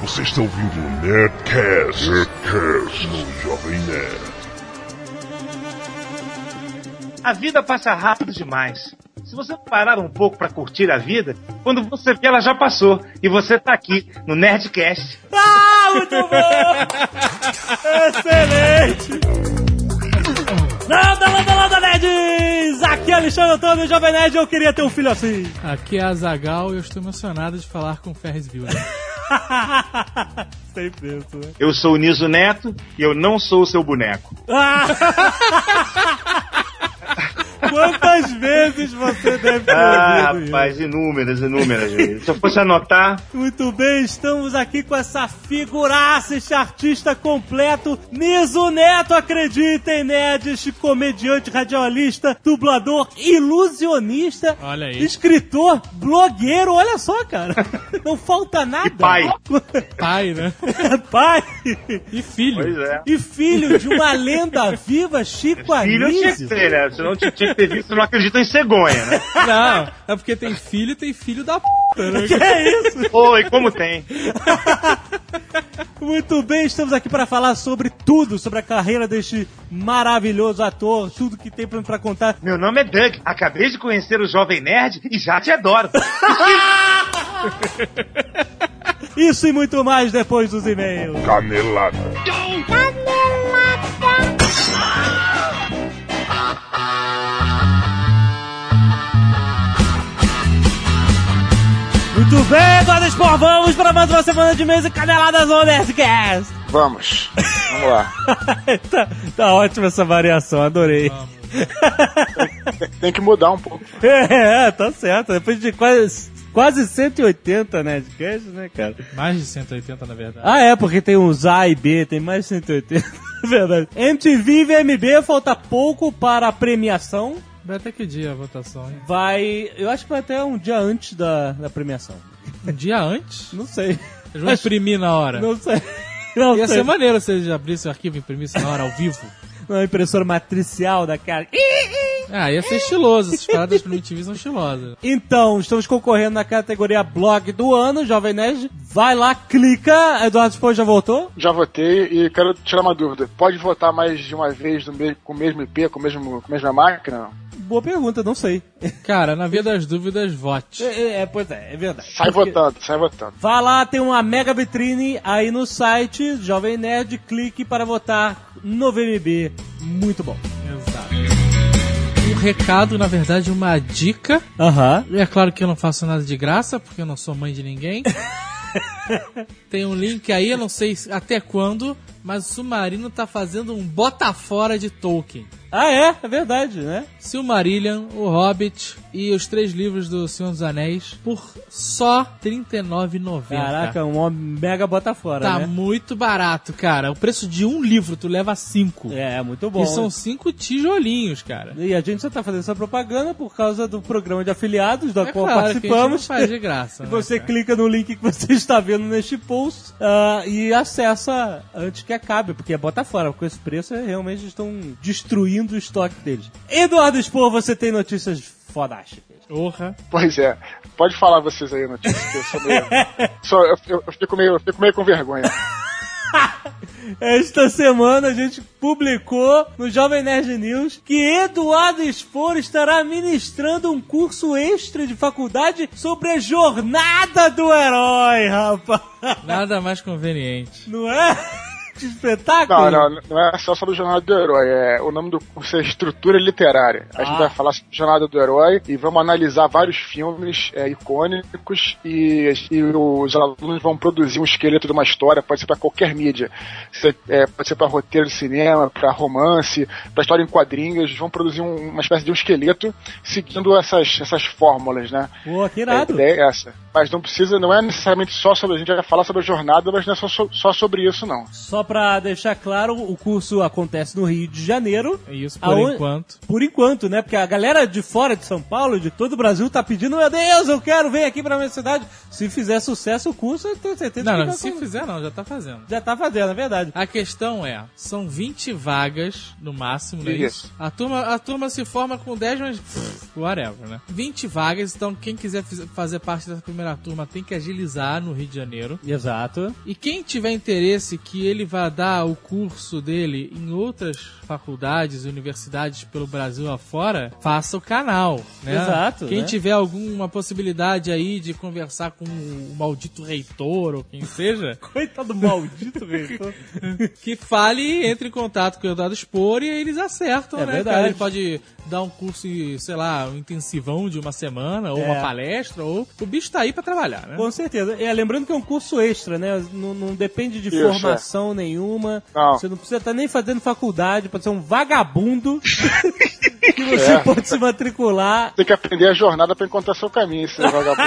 Você está ouvindo o Nerdcast, Nerdcast no Jovem Nerd. A vida passa rápido demais. Se você parar um pouco pra curtir a vida, quando você vê ela já passou e você tá aqui no Nerdcast. Ah, muito bom! Excelente! Nada, nada, nada, nerds! Aqui é Alexandre Antônio, Jovem Nerd, eu queria ter um filho assim. Aqui é a Zagal e eu estou emocionado de falar com o Ferris Bueller. Sempre isso, né? Eu sou o Niso Neto e eu não sou o seu boneco. Quantas vezes você deve ter Ah, ouvido rapaz, inúmeras, inúmeras vezes. Se eu fosse anotar, Muito bem, estamos aqui com essa figuraça, este artista completo, Niso Neto, acreditem, nerd, este comediante, radialista, dublador, ilusionista, Olha aí. escritor, blogueiro, olha só, cara, não falta nada. E pai. Pai, né? pai E filho. pois é. e filho de uma lenda viva, Chico Filho tinha que Anísio. ter, né? Senão tinha tinha que ter visto, você não acredita em cegonha, né? Não, é porque tem filho e tem filho da p, né? Que é isso? Oi, como tem? Muito bem, estamos aqui para falar sobre tudo, sobre a carreira deste maravilhoso ator, tudo que tem pra pra contar. Meu nome é Doug. Acabei de conhecer o Jovem Nerd e já te adoro. Isso e muito mais depois dos e-mails. Canelada. Muito bem, Godespor, vamos para mais uma semana de mesa e caneladas no Nerdcast. Vamos. Vamos lá. tá, tá ótima essa variação, adorei. Tem que mudar um pouco. É, tá certo. Depois de quase, quase 180 Nerdcasts, né, cara? Mais de 180, na verdade. Ah, é, porque tem uns A e B, tem mais de 180. Verdade. MTV e VMB, falta pouco para a premiação. Vai até que dia a votação, hein? Vai. Eu acho que vai até um dia antes da, da premiação. Um dia antes? Não sei. Eles vão imprimir na hora. Não sei. Não Ia sei. ser maneiro se eles abrissem o arquivo e imprimissem na hora, ao vivo. Uma impressora matricial da cara. Ah, ia ser estiloso. Essas paradas primitivas são estilosas. Então, estamos concorrendo na categoria blog do ano, Jovem Nerd. Vai lá, clica. Eduardo Spor já voltou? Já votei e quero tirar uma dúvida. Pode votar mais de uma vez no me- com o mesmo IP, com, o mesmo, com a mesma máquina? Boa pergunta, não sei. Cara, na via das dúvidas, vote. É, é, é, pois é, é verdade. Sai Porque- votando, sai votando. Vá lá, tem uma mega vitrine aí no site, Jovem Nerd, clique para votar no VMB. Muito bom. Exato. Recado, na verdade, uma dica. Aham. É claro que eu não faço nada de graça, porque eu não sou mãe de ninguém. Tem um link aí, eu não sei até quando, mas o Submarino tá fazendo um bota fora de Tolkien. Ah, é? É verdade, né? Silmarillion, O Hobbit e os três livros do Senhor dos Anéis por só R$ 39,90. Caraca, um mega bota fora, Tá né? muito barato, cara. O preço de um livro tu leva cinco. É, muito bom. E são cinco tijolinhos, cara. E a gente só tá fazendo essa propaganda por causa do programa de afiliados do É qual claro que a gente participamos. faz de graça. E né, você cara? clica no link que você está vendo neste post ah, e acessa antes que acabe, porque é bota fora. Com esse preço, realmente estão destruindo o estoque deles. Eduardo Expor, você tem notícias fodásticas. Porra. Pois é. Pode falar vocês aí, notícia, que eu sou meio... sou- eu, eu- eu fico meio, eu fico meio com vergonha. Esta semana a gente publicou no Jovem Nerd News que Eduardo Expor estará ministrando um curso extra de faculdade sobre a jornada do herói, rapaz. Nada mais conveniente. Não é? Que espetáculo! Não, não, não é só sobre o Jornada do Herói. É, o nome do curso é Estrutura Literária. A gente Ah. vai falar sobre Jornada do Herói e vamos analisar vários filmes é, icônicos e, e os alunos vão produzir um esqueleto de uma história, pode ser para qualquer mídia. Se- é, pode ser para roteiro de cinema, para romance, para história em quadrinhos. Vão produzir um- uma espécie de um esqueleto seguindo essas, essas fórmulas, né? Pô, que A irado. ideia é essa. Mas não precisa, não é necessariamente só sobre. A gente vai falar sobre a jornada, mas não é só, só sobre isso, não. Só pra deixar claro, o curso acontece no Rio de Janeiro. É isso por Aonde- enquanto. Por enquanto, né? Porque a galera de fora de São Paulo, de todo o Brasil, tá pedindo, meu Deus, eu quero vir aqui pra minha cidade. Se fizer sucesso o curso, eu tenho certeza Não, que não, vai se com- fizer não, já tá fazendo. já tá fazendo, é verdade. A questão é, são 20 vagas no máximo, não é Isso. isso? A turma, a turma se forma com 10, mas pff, whatever, né? 20 vagas, então quem quiser fazer parte dessa primeira primeira turma tem que agilizar no Rio de Janeiro. Exato. E quem tiver interesse que ele vá dar o curso dele em outras faculdades e universidades pelo Brasil afora, faça o canal, né? Exato, Quem né? tiver alguma possibilidade aí de conversar com o maldito reitor ou quem seja, Coitado maldito, velho. que fale, entre em contato com o Eduardo Spor e aí eles acertam, É né? verdade. Cara? Ele pode dar um curso, sei lá, um intensivão de uma semana, ou É. uma palestra, ou o bicho tá aí pra trabalhar, né? Com certeza. É, lembrando que é um curso extra, né? Não, não depende de Isso, formação nenhuma. Não. Você não precisa estar nem fazendo faculdade, pode ser um vagabundo que você É. pode se matricular. Tem que aprender a jornada pra encontrar seu caminho, esse vagabundo.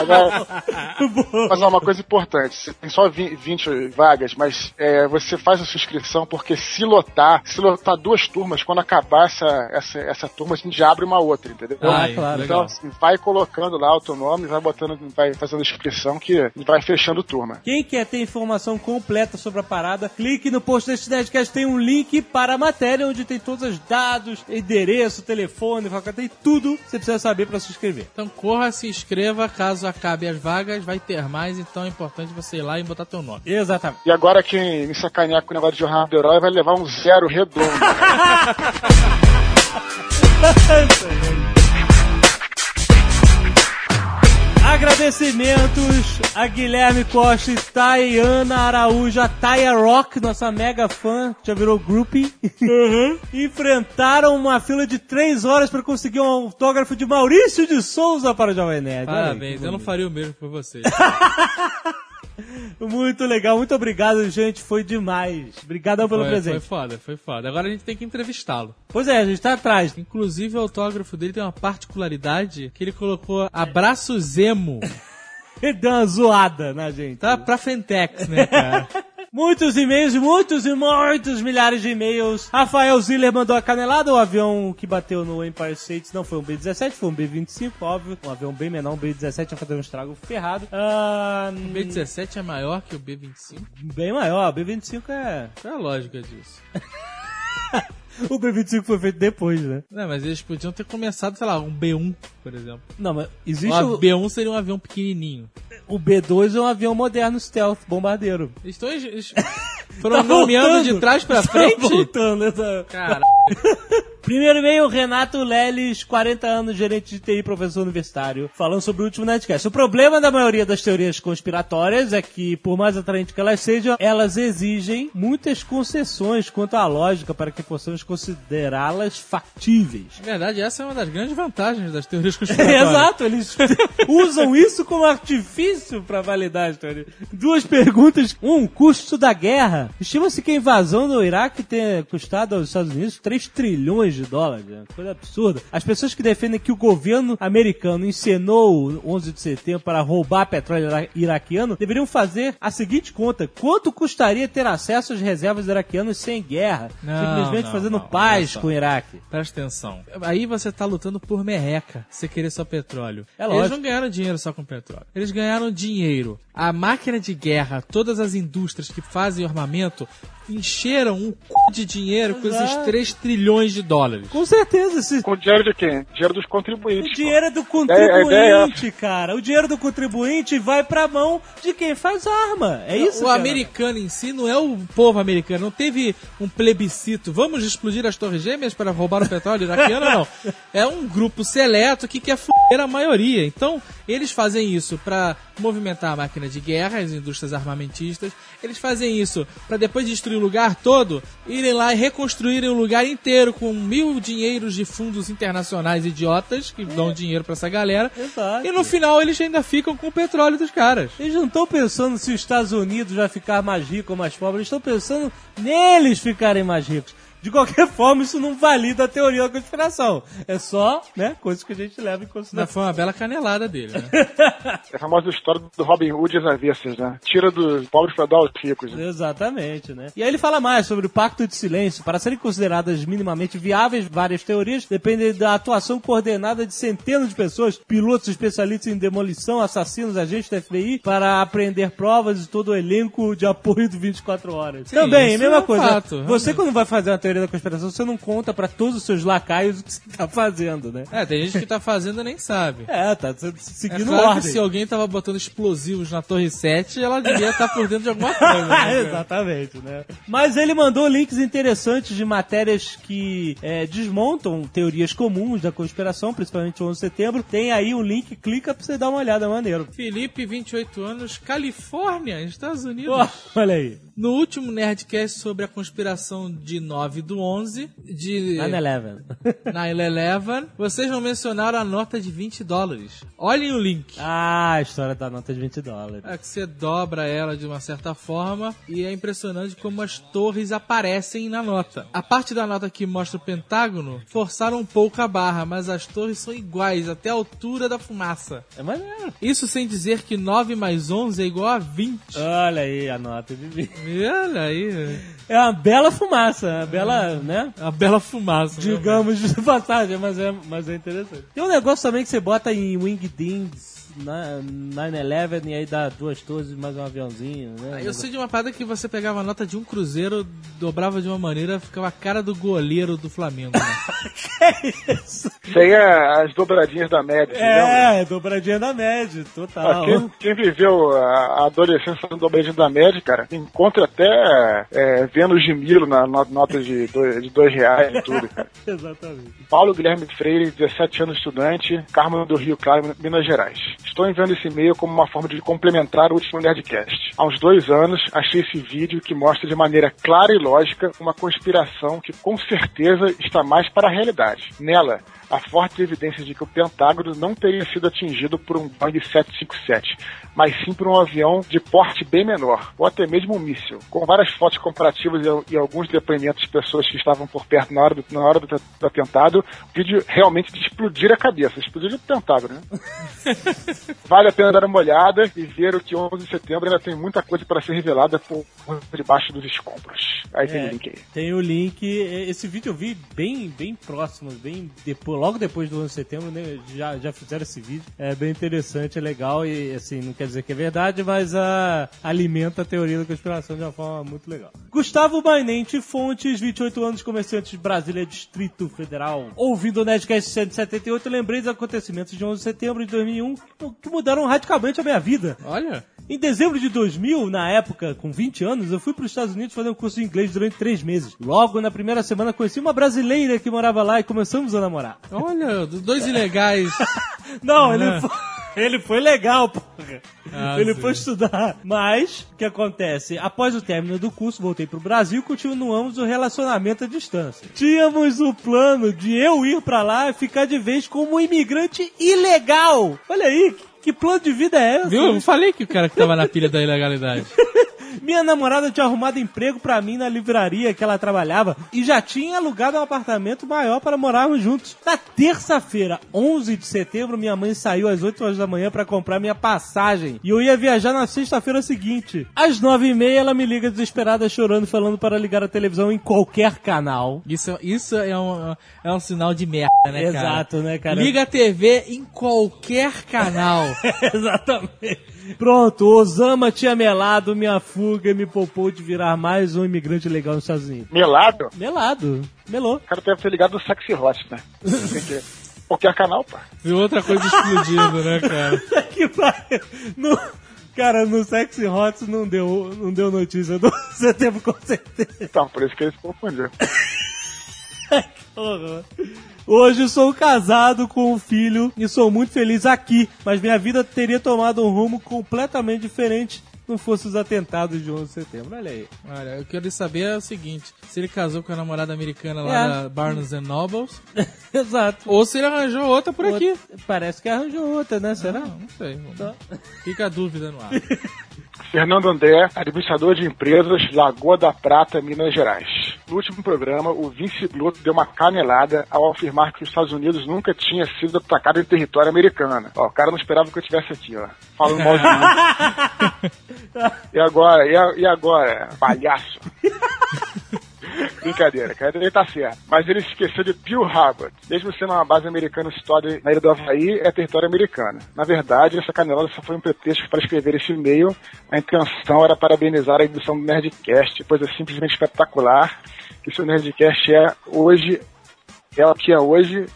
Agora, mas uma coisa importante, você tem só vi- 20 vagas, mas é, você faz a sua inscrição porque se lotar, se lotar duas turmas, quando acabar essa, essa, essa turma, a gente já abre uma outra, entendeu? Ah, claro. Então, assim, vai colocando lá o teu nome, vai botando, vai fazendo a inscrição que vai fechando turma. Quem quer ter informação completa sobre a parada, clique no post deste Nerdcast, tem um link para a matéria onde tem todos os dados, endereço, telefone, tem tudo que você precisa saber para se inscrever. Então corra, se inscreva, caso acabe as vagas, vai ter mais, então é importante você ir lá e botar teu nome. Exatamente. E agora quem me sacanear com o negócio de jornada do herói vai levar um zero redondo. Agradecimentos a Guilherme Costa e Tayana Araújo, a Taya Rock, nossa mega fã, já virou groupie. Enfrentaram uma fila de três horas para conseguir um autógrafo de Maurício de Souza para o Jovem Nerd. Parabéns, eu não faria o mesmo por você. Muito legal, muito obrigado, gente. Foi demais. Obrigadão pelo foi, foi presente. foda, foi foda. Agora a gente tem que entrevistá-lo. Pois é, a gente tá atrás. Inclusive, o autógrafo dele tem uma particularidade que ele colocou abraço Zemo. Ele deu uma zoada na gente. Tá pra Fentex, né, cara? Muitos e-mails, muitos e muitos milhares de e-mails. Rafael Ziller mandou a canelada. O avião que bateu no Empire State não foi um B-17, foi um B-25, óbvio. Um avião bem menor, um B-17 ia fazer um estrago ferrado. Ah, O B-17 é maior que o B-25? bem maior, o B-25 é... Qual é a lógica disso? O B-25 foi feito depois, né? Não, mas eles podiam ter começado, sei lá, um B1, por exemplo. Não, mas O existe o, B1 seria um avião pequenininho. o B-2 é um avião moderno stealth, bombardeiro. Estão, eles foram nomeando de trás pra Tá frente? voltando, essa... Cara, Primeiro e-mail, Renato Leles, 40 anos, gerente de TI, professor universitário, falando sobre o último Nerdcast. O problema da maioria das teorias conspiratórias é que, por mais atraente que elas sejam, elas exigem muitas concessões quanto à lógica para que possamos considerá-las factíveis. na verdade, essa é uma das grandes vantagens das teorias conspiratórias. Exato, eles usam isso como artifício para validar as teorias. Duas perguntas. Um, custo da guerra. Estima-se que a invasão do Iraque tenha custado aos Estados Unidos 3 trilhões de dólares. É uma coisa absurda. As pessoas que defendem que o governo americano encenou o 11 de setembro para roubar petróleo ira- iraquiano deveriam fazer a seguinte conta. Quanto custaria ter acesso às reservas iraquianas sem guerra? Não, simplesmente não, fazendo não, paz com o Iraque. Presta atenção. Aí você tá lutando por merreca, você querer só petróleo. É Eles lógico. não ganharam dinheiro só com petróleo. Eles ganharam dinheiro. A máquina de guerra, todas as indústrias que fazem armamento, encheram um cu de dinheiro com esses Exato. 3 trilhões de dólares. Com certeza, esse, Com dinheiro de quem? Dinheiro dos O contribuintes. pô. dinheiro é do ideia é contribuinte, cara. O dinheiro do contribuinte vai pra mão de quem faz arma. É isso, o cara. americano em si não é o povo americano. Não teve um plebiscito. Vamos explodir as torres gêmeas para roubar o petróleo iraquiano? Não. É um grupo seleto que quer foder a maioria. Então, eles fazem isso para movimentar a máquina de guerra, as indústrias armamentistas. Eles fazem isso para depois de destruir o lugar todo, irem lá e reconstruírem o lugar inteiro com mil dinheiros de fundos internacionais idiotas que dão dinheiro para essa galera. Exato. E no final eles ainda ficam com o petróleo dos caras. Eles não estão pensando se os Estados Unidos vai ficar mais rico ou mais pobre. Eles estão pensando neles ficarem mais ricos. De qualquer forma, isso não valida a teoria da conspiração. É só, né, coisas que a gente leva em Mas consideração. foi uma bela canelada dele, né? É a famosa história do Robin Hood e as avessas, né? Tira dos pobres pra dar aos ricos. Né? Exatamente, né? E aí ele fala mais sobre o pacto de silêncio. Para serem consideradas minimamente viáveis, várias teorias dependem da atuação coordenada de centenas de pessoas, pilotos especialistas em demolição, assassinos, agentes da FBI, para apreender provas e todo o elenco de apoio do 24 horas. Sim, Também, mesma é coisa. fato, Você realmente. quando vai fazer uma teoria da conspiração, você não conta pra todos os seus lacaios o que você tá fazendo, né? É, tem gente que tá fazendo e nem sabe. É, tá É seguindo claro que ordem. se alguém tava botando explosivos na Torre 7, ela devia estar por dentro de alguma coisa. né? Exatamente, né? Mas ele mandou links interessantes de matérias que é, desmontam teorias comuns da conspiração, principalmente o 11 de setembro. Tem aí um link, clica pra você dar uma olhada, maneiro. Felipe, 28 anos, Califórnia, Estados Unidos. Olha aí. No último Nerdcast sobre a conspiração de 9 do 11, de 9-11. 9-11, vocês não mencionaram a nota de 20 dólares. Olhem o link. ah, a história da nota de 20 dólares. É que você dobra ela de uma certa forma e é impressionante como as torres aparecem na nota. A parte da nota que mostra o pentágono forçaram um pouco a barra, mas as torres são iguais, até a altura da fumaça. É maneiro. Isso sem dizer que 9 mais 11 é igual a 20. Olha aí a nota de 20. Olha aí, É uma bela fumaça, uma bela, né? a bela fumaça. Digamos de passagem, mas é, mas é interessante. Tem um negócio também que você bota em Wingdings, na 9-11, e aí dá duas torres mais um aviãozinho, né? Eu sei de uma parada que você pegava a nota de um cruzeiro, dobrava de uma maneira, ficava a cara do goleiro do Flamengo. Né? Isso aí é as dobradinhas da média? É, dobradinha da média, Ah, total. Quem, quem viveu a adolescência no dobradinho da média, cara, encontra até é, Vênus de Milo na no- nota de dois, de dois reais e tudo, cara. Exatamente. Paulo Guilherme Freire, 17 anos estudante, Carmo do Rio Claro, Minas Gerais. Estou enviando esse e-mail como uma forma de complementar o último Nerdcast. Há uns dois anos, achei esse vídeo que mostra de maneira clara e lógica uma conspiração que com certeza está mais para a realidade. Nela, há fortes evidências de que o Pentágono não teria sido atingido por um Boeing 757, mas sim por um avião de porte bem menor, ou até mesmo um míssil. Com várias fotos comparativas e, e alguns depoimentos de pessoas que estavam por perto na hora do, na hora do, do atentado, o vídeo realmente de explodir a cabeça, explodir o Pentágono, né? Vale a pena dar uma olhada e ver o que 11 de setembro ainda tem muita coisa para ser revelada por debaixo dos escombros. Aí tem o É, link aí. tem o link. Esse vídeo eu vi bem, bem próximo, bem depois, logo depois do 11 de setembro, né, já, já fizeram esse vídeo. É bem interessante, é legal e assim, não quer dizer que é verdade, mas ah, alimenta a teoria da conspiração de uma forma muito legal. Gustavo Bainente Fontes, 28 anos, comerciante de Brasília, Distrito Federal. Ouvindo o Nerdcast 178, lembrei dos acontecimentos de 11 de setembro de 2001 que mudaram radicalmente a minha vida. Olha, Em dezembro de 2000, na época, com 20 anos, eu fui para os Estados Unidos fazer um curso de inglês durante três meses. Logo, na primeira semana, conheci uma brasileira que morava lá e começamos a namorar. olha, dois ilegais. Não, ele É. foi, ele foi legal, porra. Ah, ele sim. foi estudar. Mas, o que acontece? Após o término do curso, voltei pro Brasil e continuamos o relacionamento à distância. Tínhamos o plano de eu ir pra lá e ficar de vez como um imigrante ilegal. Olha aí, que- plano de vida é esse? Viu? Eu falei que o cara que tava na pilha da ilegalidade. Minha namorada tinha arrumado emprego pra mim na livraria que ela trabalhava e já tinha alugado um apartamento maior para morarmos juntos. Na terça-feira, 11 de setembro, minha mãe saiu às 8 horas da manhã pra comprar minha passagem e eu ia viajar na sexta-feira seguinte. Às 9 e meia, ela me liga desesperada, chorando, falando para ligar a televisão em qualquer canal. Isso, isso é, um, é um sinal de merda, né, cara? Exato, né, cara? Liga a TV em qualquer canal. Exatamente. Pronto, Osama tinha melado minha fuga e me poupou de virar mais um imigrante legal nos Estados Unidos. Melado? Melado. Melou. O cara deve ter ligado no Sexy Hot, né? Qualquer canal, pá. Viu outra coisa explodindo, né, cara? que pariu. No, cara, no Sexy Hot não deu, não deu notícia do setembro com certeza. Então, por isso que ele se confundiu. Que horror. Hoje sou casado com um filho e sou muito feliz aqui, mas minha vida teria tomado um rumo completamente diferente se não fosse os atentados de 11 de setembro. Olha aí. Olha, eu quero saber é o seguinte: se ele casou com a namorada americana lá É. da Barnes and Nobles, Exato. ou se ele arranjou outra por aqui. Outra- Parece que arranjou outra, né? Será? Não, não sei. Tá. Fica a dúvida no ar. Fernando André, administrador de empresas, Lagoa da Prata, Minas Gerais. No último programa, o Vince Gluto deu uma canelada ao afirmar que os Estados Unidos nunca tinha sido atacado em território americano. Ó, o cara não esperava que eu estivesse aqui, ó. Falando mal de mim. E agora? E, a- e agora, palhaço? Brincadeira, cara, ele tá certo. Mas ele esqueceu de Pearl Harbor. Mesmo sendo uma base americana situada na ilha do Havaí, é território americano. Na verdade, essa canelada só foi um pretexto para escrever esse e-mail. A intenção era parabenizar a edição do Nerdcast, pois é simplesmente espetacular. que se o Nerdcast é hoje, é o que é hoje,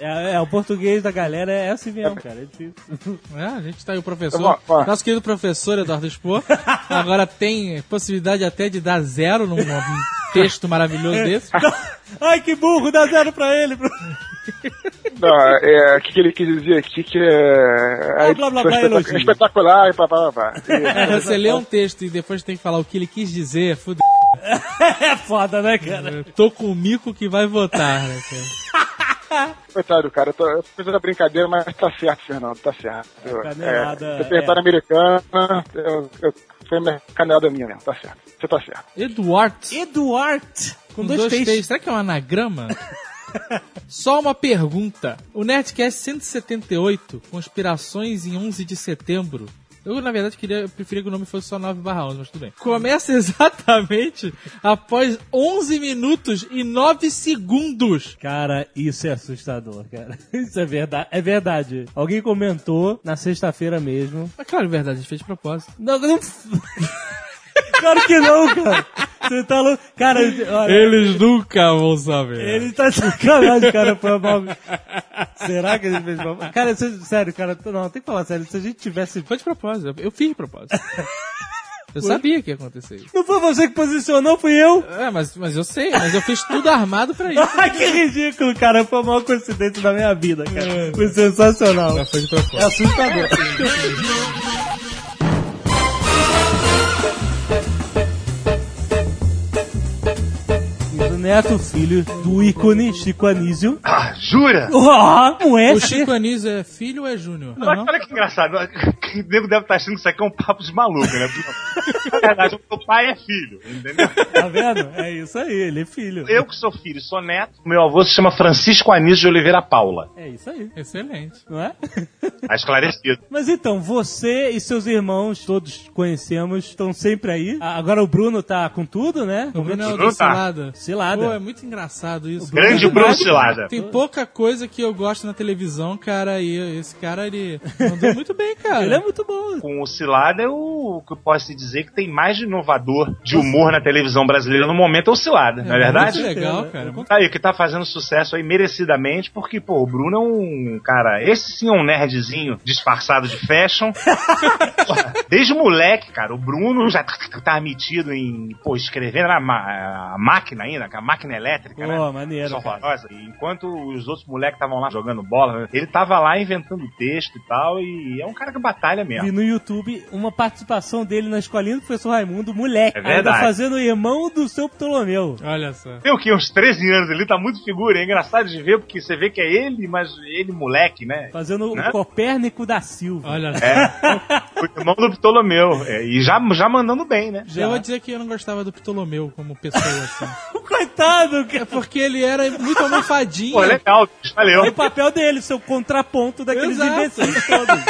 É, é, o português da galera é assim mesmo, cara. É difícil. É, a gente tá aí o professor. Ó. Nosso querido professor Eduardo Expor. agora tem possibilidade até de dar zero num, num texto maravilhoso desse. Ai, que burro, dá zero pra ele. bro. Não, é, o que, que ele quis dizer aqui que é. Ah, blá, blá, blá, foi espetac- elogio. espetacular e pá, pá, pá. É, você lê um texto e depois tem que falar o que ele quis dizer, fudeu. É foda, né, cara? Eu Tô com o mico que vai votar, né, cara? Coitado, cara, eu tô, eu tô fazendo a brincadeira, mas tá certo, Fernando, tá certo. Eu, canelada, é, território é. americana, eu, eu, foi uma canelada minha mesmo, tá certo. Você tá certo. Eduardo. Eduard. Com, Com dois, dois T's. T's. Será que é um anagrama? Só uma pergunta. O Nerdcast 178, Conspirações em 11 de setembro. Eu, na verdade, queria, eu preferia que o nome fosse só 9 barra 11, mas tudo bem. Começa exatamente após 11 minutos e 9 segundos. Cara, isso é assustador, cara. Isso é verdade. É verdade. Alguém comentou na sexta-feira mesmo. Mas claro, é verdade, a gente fez de propósito. Não, não. claro que não, cara. Você tá louco. Cara, olha. Eles nunca vão saber. Ele tá de sacanagem, cara. Foi mal. Será que ele fez mal? Cara, se- sério, cara. Não, tem que falar sério. Se a gente tivesse. Foi de propósito, eu fiz de propósito. Eu sabia que ia acontecer isso. Não foi você que posicionou, fui eu. É, mas, mas eu sei, mas eu fiz tudo armado pra isso. Ai, que ridículo, cara. Foi a maior coincidência da minha vida, cara. Foi sensacional. Mas foi de propósito. É assustador. Neto, filho do ícone Chico Anísio. Ah, jura? Oh, não é? O Chico Anísio é filho ou é Júnior? Olha, olha que engraçado. O nego deve estar achando que isso aqui é um papo de maluco, né? Na verdade, o meu pai é filho, entendeu? Tá vendo? É isso aí, ele é filho. Eu que sou filho, sou neto. Meu avô se chama Francisco Anísio de Oliveira Paula. É isso aí, Excelente. não é? Tá esclarecido. Mas então, você e seus irmãos, todos conhecemos, estão sempre aí. Agora o Bruno tá com tudo, né? O Bruno é o Bruno do tá. Cilada. Cilada. Pô, é muito engraçado isso. Grande Bruno Cilada. Tem pouca coisa que eu gosto na televisão, cara, e esse cara, ele mandou muito bem, cara. Ele é muito bom. Com o Cilada, é o que eu posso te dizer que tem mais de inovador de humor na televisão brasileira no momento é o Cilada, não é verdade? Muito legal, cara. Tá aí, que tá fazendo sucesso aí merecidamente, porque, pô, o Bruno é um cara. Esse sim é um nerdzinho disfarçado de fashion. Desde moleque, cara, o Bruno já tá, tá metido em, pô, escrevendo na ma- a máquina ainda, a máquina elétrica, né? Pô, maneiro, horrorosa. E enquanto os outros moleques estavam lá jogando bola, ele tava lá inventando texto e tal, e é um cara que batalha mesmo. Vi no YouTube uma participação dele na escolinha do professor Raimundo, moleque. É verdade. Ainda fazendo o irmão do seu Ptolomeu. Olha só. Tem o que? Uns 13 anos ele tá muito figura, é engraçado de ver, porque você vê que é ele, mas ele moleque, né? Fazendo Né? o Copérnico da Silva. Olha só. É, o irmão do Ptolomeu. é, e já, já mandando bem, né? Já. Eu vou dizer que eu não gostava do Ptolomeu como pessoa, assim. Coitado, É cara. porque ele era muito almofadinho. Pô, legal, valeu. É o papel dele, seu contraponto daqueles Exato. imbecis todos.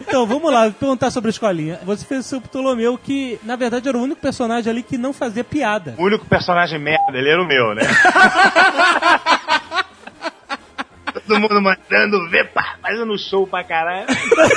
Então, vamos lá, perguntar sobre a escolinha. Você fez o seu Ptolomeu, que na verdade era o único personagem ali que não fazia piada. O único personagem merda, ele era o meu, né? Todo mundo mandando ver, pá, fazendo show pra caralho.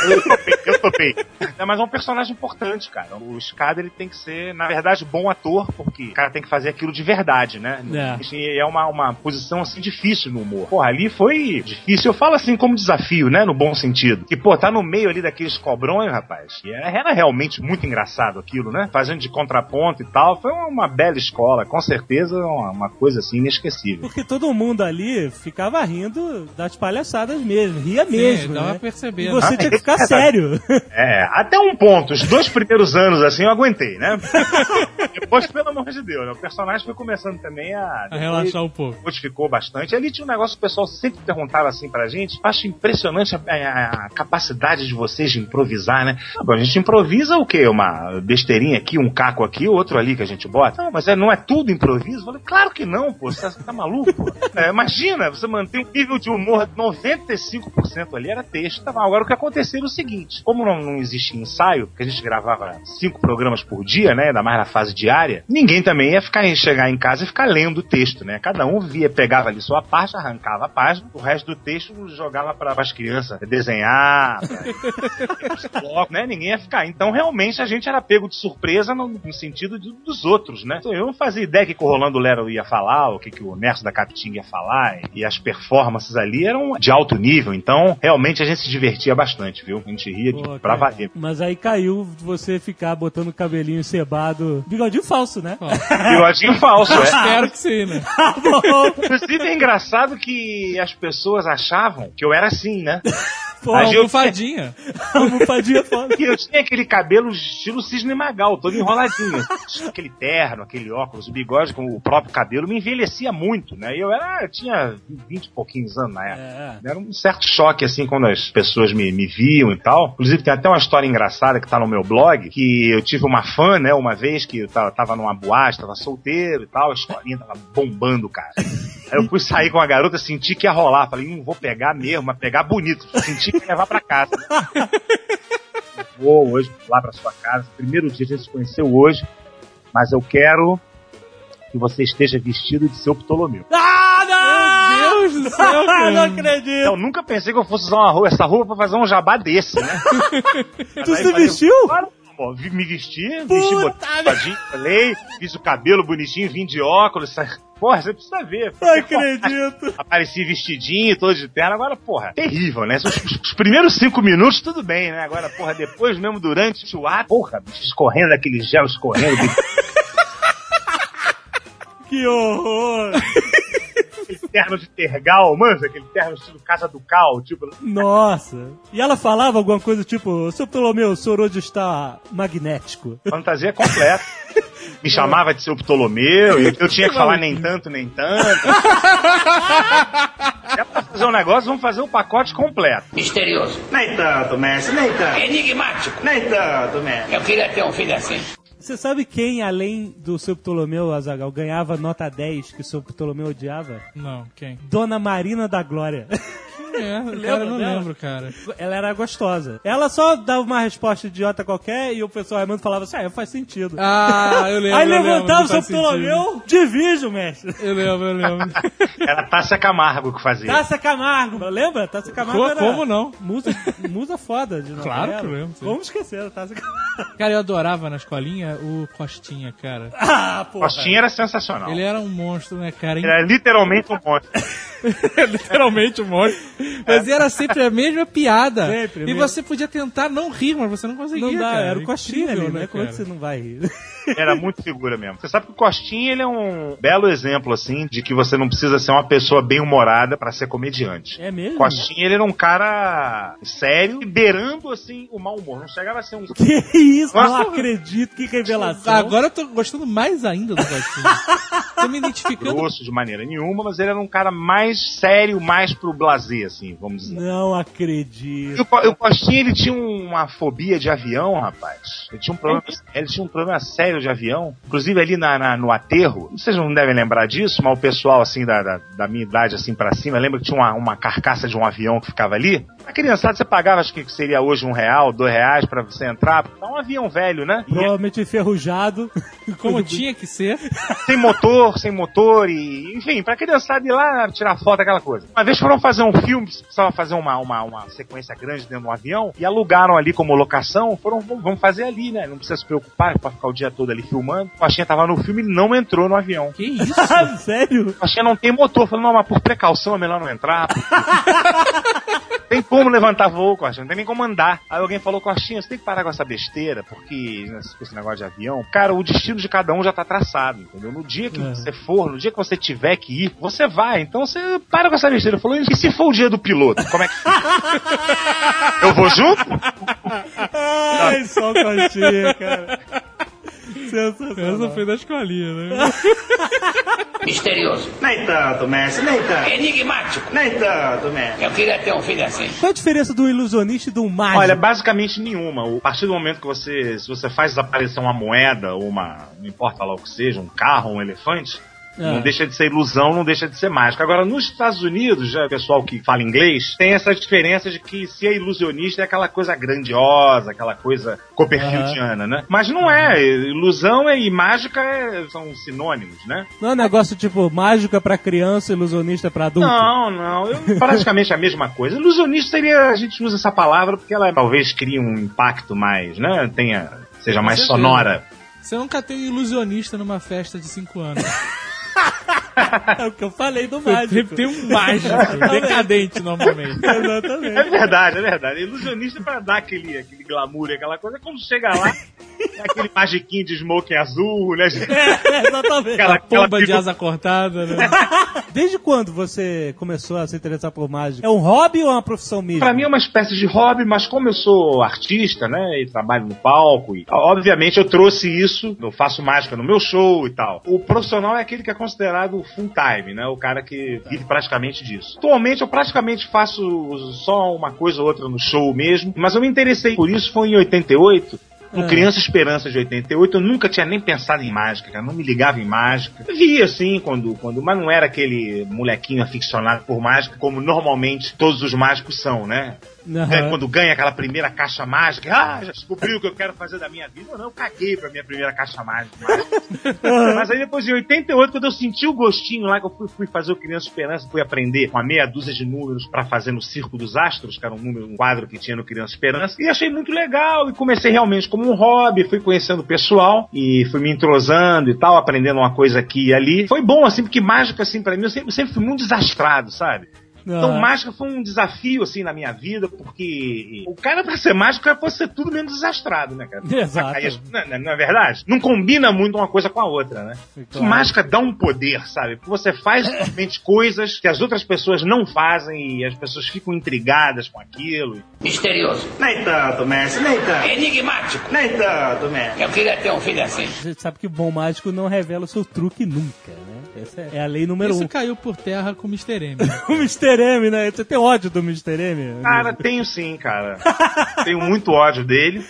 Eu topei, eu topei. É, mas é um personagem importante, cara. O Skada, ele tem que ser, na verdade, bom ator, porque o cara tem que fazer aquilo de verdade, né? É. E é uma, uma posição, assim, difícil no humor. Porra, ali foi difícil. Eu falo assim como desafio, né? No bom sentido. Que, pô, tá no meio ali daqueles cobrões, rapaz. E era era realmente muito engraçado aquilo, né? Fazendo de contraponto e tal. Foi uma bela escola. Com certeza, uma, uma coisa, assim, inesquecível. Porque todo mundo ali ficava rindo das palhaçadas mesmo, ria Sim, mesmo. dava né? pra perceber, E né? você tinha que ficar sério. É, até um ponto. Os dois primeiros anos, assim, eu aguentei, né? Depois, pelo amor de Deus, né? O personagem foi começando também a... A relaxar um pouco. modificou bastante. Ali tinha um negócio que o pessoal sempre perguntava assim pra gente. Acho impressionante a, a- a capacidade de vocês de improvisar, né? Ah, bom, a gente improvisa o quê? Uma besteirinha aqui, um caco aqui, outro ali que a gente bota. Não, mas é, não é tudo improviso? Eu falei, claro que não, pô. Você tá, tá maluco, pô. É, imagina, você manter um nível de humor no- 95% ali era texto. Tá Agora o que acontecia era o seguinte: como não, não existia ensaio, que a gente gravava cinco programas por dia, né? Ainda mais na fase diária, ninguém também ia ficar chegar em casa e ficar lendo o texto, né? Cada um via, pegava ali sua parte, arrancava a página, o resto do texto jogava para as crianças desenhar, pra bloco, né? Ninguém ia ficar. Então, realmente, a gente era pego de surpresa no, no sentido de- dos outros, né? Então, eu não fazia ideia que, que o Rolando Lero ia falar, o que, que o Nerso da Capitinga ia falar, e as performances ali eram de alto nível. Então, realmente, a gente se divertia bastante, viu? A gente ria de, Pô, pra cara. valer. Mas aí caiu você ficar botando o cabelinho cebado. Bigodinho falso, né? Bigodinho falso, é. Espero que sim, né? Inclusive, é engraçado que as pessoas achavam que eu era assim, né? Pô, eu- Almofadinha. almofadinha foda. E eu tinha aquele cabelo estilo cisne magal, todo enroladinho. aquele terno, aquele óculos, o bigode com o próprio cabelo me envelhecia muito, né? E eu era, eu tinha 20 e pouquinhos anos na época. É. Era um certo choque, assim, quando as pessoas me, me viam e tal. Inclusive, tem até uma história engraçada que tá no meu blog, que eu tive uma fã, né, uma vez que eu tava, numa boate, tava solteiro e tal, a escolinha tava bombando, cara. Aí eu fui sair com a garota, senti que ia rolar. Falei, não vou pegar mesmo, mas pegar bonito. Senti que ia levar pra casa. vou hoje lá pra sua casa. Primeiro dia a gente se conheceu hoje, mas eu quero que você esteja vestido de seu Ptolomeu. Ah, Deus do céu, não cara. acredito! Eu nunca pensei que eu fosse usar uma roupa, essa roupa pra fazer um jabá desse, né? tu se vestiu? Claro, pô, me vesti, vesti botadinho, falei, fiz o cabelo bonitinho, vim de óculos. Porra, você precisa ver. Não acredito! Apareci vestidinho, todo de terno, agora, porra, terrível, né? Os, os- os primeiros cinco minutos, tudo bem, né? Agora, porra, depois mesmo, durante o ato, porra, bicho, escorrendo aquele gel, escorrendo, Que horror! Terno de tergal, manja, aquele terno estilo Casa do Cal, tipo, Nossa! E ela falava alguma coisa tipo: Seu Ptolomeu, o senhor hoje está magnético. fantasia completa. Me chamava de seu Ptolomeu, e eu, eu tinha que falar nem tanto, nem tanto. É pra fazer um negócio, vamos fazer o pacote completo. Misterioso. Nem tanto, mestre, nem tanto. Enigmático. Nem tanto, mestre. Eu queria ter um filho assim. Você sabe quem, além do seu Ptolomeu, Azagal, ganhava nota 10 que o seu Ptolomeu odiava? Não, quem? Dona Marina da Glória. É, Lembra cara, eu não dela? lembro, cara. Ela era gostosa. Ela só dava uma resposta idiota qualquer e o pessoal Raimundo falava assim: Ah, faz sentido. Ah, eu lembro. Aí eu lembro, levantava o seu. Ptolomeu, diviso, mestre. Eu lembro, eu lembro. Era Tássia Camargo que fazia. Taça Camargo. Lembra? Taça Camargo Co- era como não? Musa, musa foda de novela. Claro que eu lembro, sim. Vamos esquecer a Taça Camargo. Cara, eu adorava na escolinha o Costinha, cara. Ah, porra. Costinha era sensacional. Ele era um monstro, né, cara? Ele era literalmente um monstro. literalmente um monstro. Mas era sempre a mesma piada. Sempre, e mesmo. você podia tentar não rir, mas você não conseguia. Não dá, cara. era o ali, né? Como é que você não vai rir? Era muito figura mesmo. Você sabe que o Costinha ele é um belo exemplo, assim, de que você não precisa ser uma pessoa bem humorada pra ser comediante. É mesmo? Costinha ele era um cara sério, beirando assim o mau humor. Não chegava a ser um. Que isso? Não Nossa. acredito, que revelação. Agora eu tô gostando mais ainda do Costinha. tô me identificando. grosso de maneira nenhuma, mas ele era um cara mais sério, mais pro blazer, assim, vamos dizer. Não E acredito. o, Co- o Costinha, ele tinha uma fobia de avião, rapaz. Ele tinha um problema, ele tinha um problema sério de avião. Inclusive ali na, na- no aterro, vocês não devem lembrar disso, mas o pessoal, assim, da, da, da minha idade, assim, pra cima, lembra que tinha uma, uma carcaça de um avião que ficava ali? A criançada, você pagava, acho que seria hoje um real, dois reais pra você entrar. É um avião velho, né? E Provavelmente enferrujado. Como tinha que ser. sem motor, sem motor e, enfim, pra criançada ir lá tirar foto, aquela coisa. Uma vez foram fazer um filme, precisava fazer uma, uma, uma sequência grande dentro de um avião e alugaram ali como locação, foram, vamos vamos fazer ali, né? Não precisa se preocupar pra ficar o dia todo ali filmando. O Pastinha tava no filme e não entrou no avião. Que isso? Sério? O Pastinha não tem motor, falou, não, mas por precaução é melhor não entrar. tem como levantar voo, Coxinha, não tem nem como andar. Aí alguém falou, Coxinha, você tem que parar com essa besteira, porque né, esse negócio de avião, cara, o destino de cada um já tá traçado, entendeu? No dia que É. você for, no dia que você tiver que ir, você vai. Então você para com essa besteira. Falou, e se for o dia do piloto, como é que Eu vou junto? Ai, só o Coxinha, cara. Sensacional. Essa foi da escolinha, né? Misterioso. Nem tanto, Messi, nem tanto. Enigmático. Nem tanto, Messi. Eu queria ter um filho assim. Qual a diferença do ilusionista e do mágico? Olha, basicamente nenhuma. O- A partir do momento que você, se você faz desaparecer uma moeda ou uma, não importa lá o que seja, um carro, um elefante, Ah. Não deixa de ser ilusão, não deixa de ser mágica. Agora, nos Estados Unidos, já o pessoal que fala inglês, tem essa diferença de que se é ilusionista é aquela coisa grandiosa, aquela coisa copperfieldiana, né? Mas não é. Ilusão e mágica é- são sinônimos, né? Não é um negócio tipo mágica pra criança, ilusionista pra adulto. Não, não. Eu- praticamente a mesma coisa. Ilusionista seria. A gente usa essa palavra porque ela talvez crie um impacto mais, né? Tenha. Seja mais sonora. Você nunca tem um ilusionista numa festa de 5 anos. É o que eu falei do mágico. tem um mágico, decadente normalmente. É Exatamente. verdade, é verdade. Ilusionista pra dar aquele, aquele glamour e aquela coisa, quando chega lá, é aquele magiquinho de smoking azul, né? É, exatamente. Aquela, aquela Pomba de peru- asa cortada, né? Desde quando você começou a se interessar por mágica? É um hobby ou é uma profissão mesmo? Pra mim é uma espécie de hobby, mas como eu sou artista, né, e trabalho no palco, e obviamente eu trouxe isso, eu faço mágica no meu show e tal. O profissional é aquele que é considerado full time, né, o cara que vive praticamente disso. Atualmente eu praticamente faço só uma coisa ou outra no show mesmo, mas eu me interessei por isso foi em 88. No Ah. Criança Esperança de 88, eu nunca tinha nem pensado em mágica, cara. Não me ligava em mágica. Via, assim, quando, quando. Mas não era aquele molequinho aficionado por mágica, como normalmente todos os mágicos são, né? Aham. É, quando ganha aquela primeira caixa mágica, ah, já descobri o que eu quero fazer da minha vida. Não, eu caguei pra minha primeira caixa mágica. Mas aí depois, em 88, quando eu senti o gostinho lá, que eu fui, fui fazer o Criança Esperança, fui aprender uma meia dúzia de números pra fazer no Circo dos Astros, que era um número, um quadro que tinha no Criança Esperança, e achei muito legal. E comecei realmente como um hobby, fui conhecendo o pessoal e fui me entrosando e tal, aprendendo uma coisa aqui e ali. Foi bom, assim, porque mágica, assim, pra mim, eu sempre, sempre fui muito desastrado, sabe? Então, Aham. mágica foi um desafio, assim, na minha vida, porque o cara, pra ser mágico, é pra ser tudo menos desastrado, né, cara? Exato. Não, não- não é verdade? Não combina muito uma coisa com a outra, né? Claro. Mágica dá um poder, sabe? Porque você faz realmente coisas que as outras pessoas não fazem e as pessoas ficam intrigadas com aquilo. Misterioso. Nem tanto, mestre, nem tanto. Enigmático. Nem tanto, mestre. Eu queria ter um filho assim. A gente sabe que o bom mágico não revela o seu truque nunca, né? Essa é a lei número Isso um. caiu por terra com o Mr. M. O Mr. M, né? Você tem ódio do Mr. M? Cara, tenho sim, cara. tenho muito ódio dele.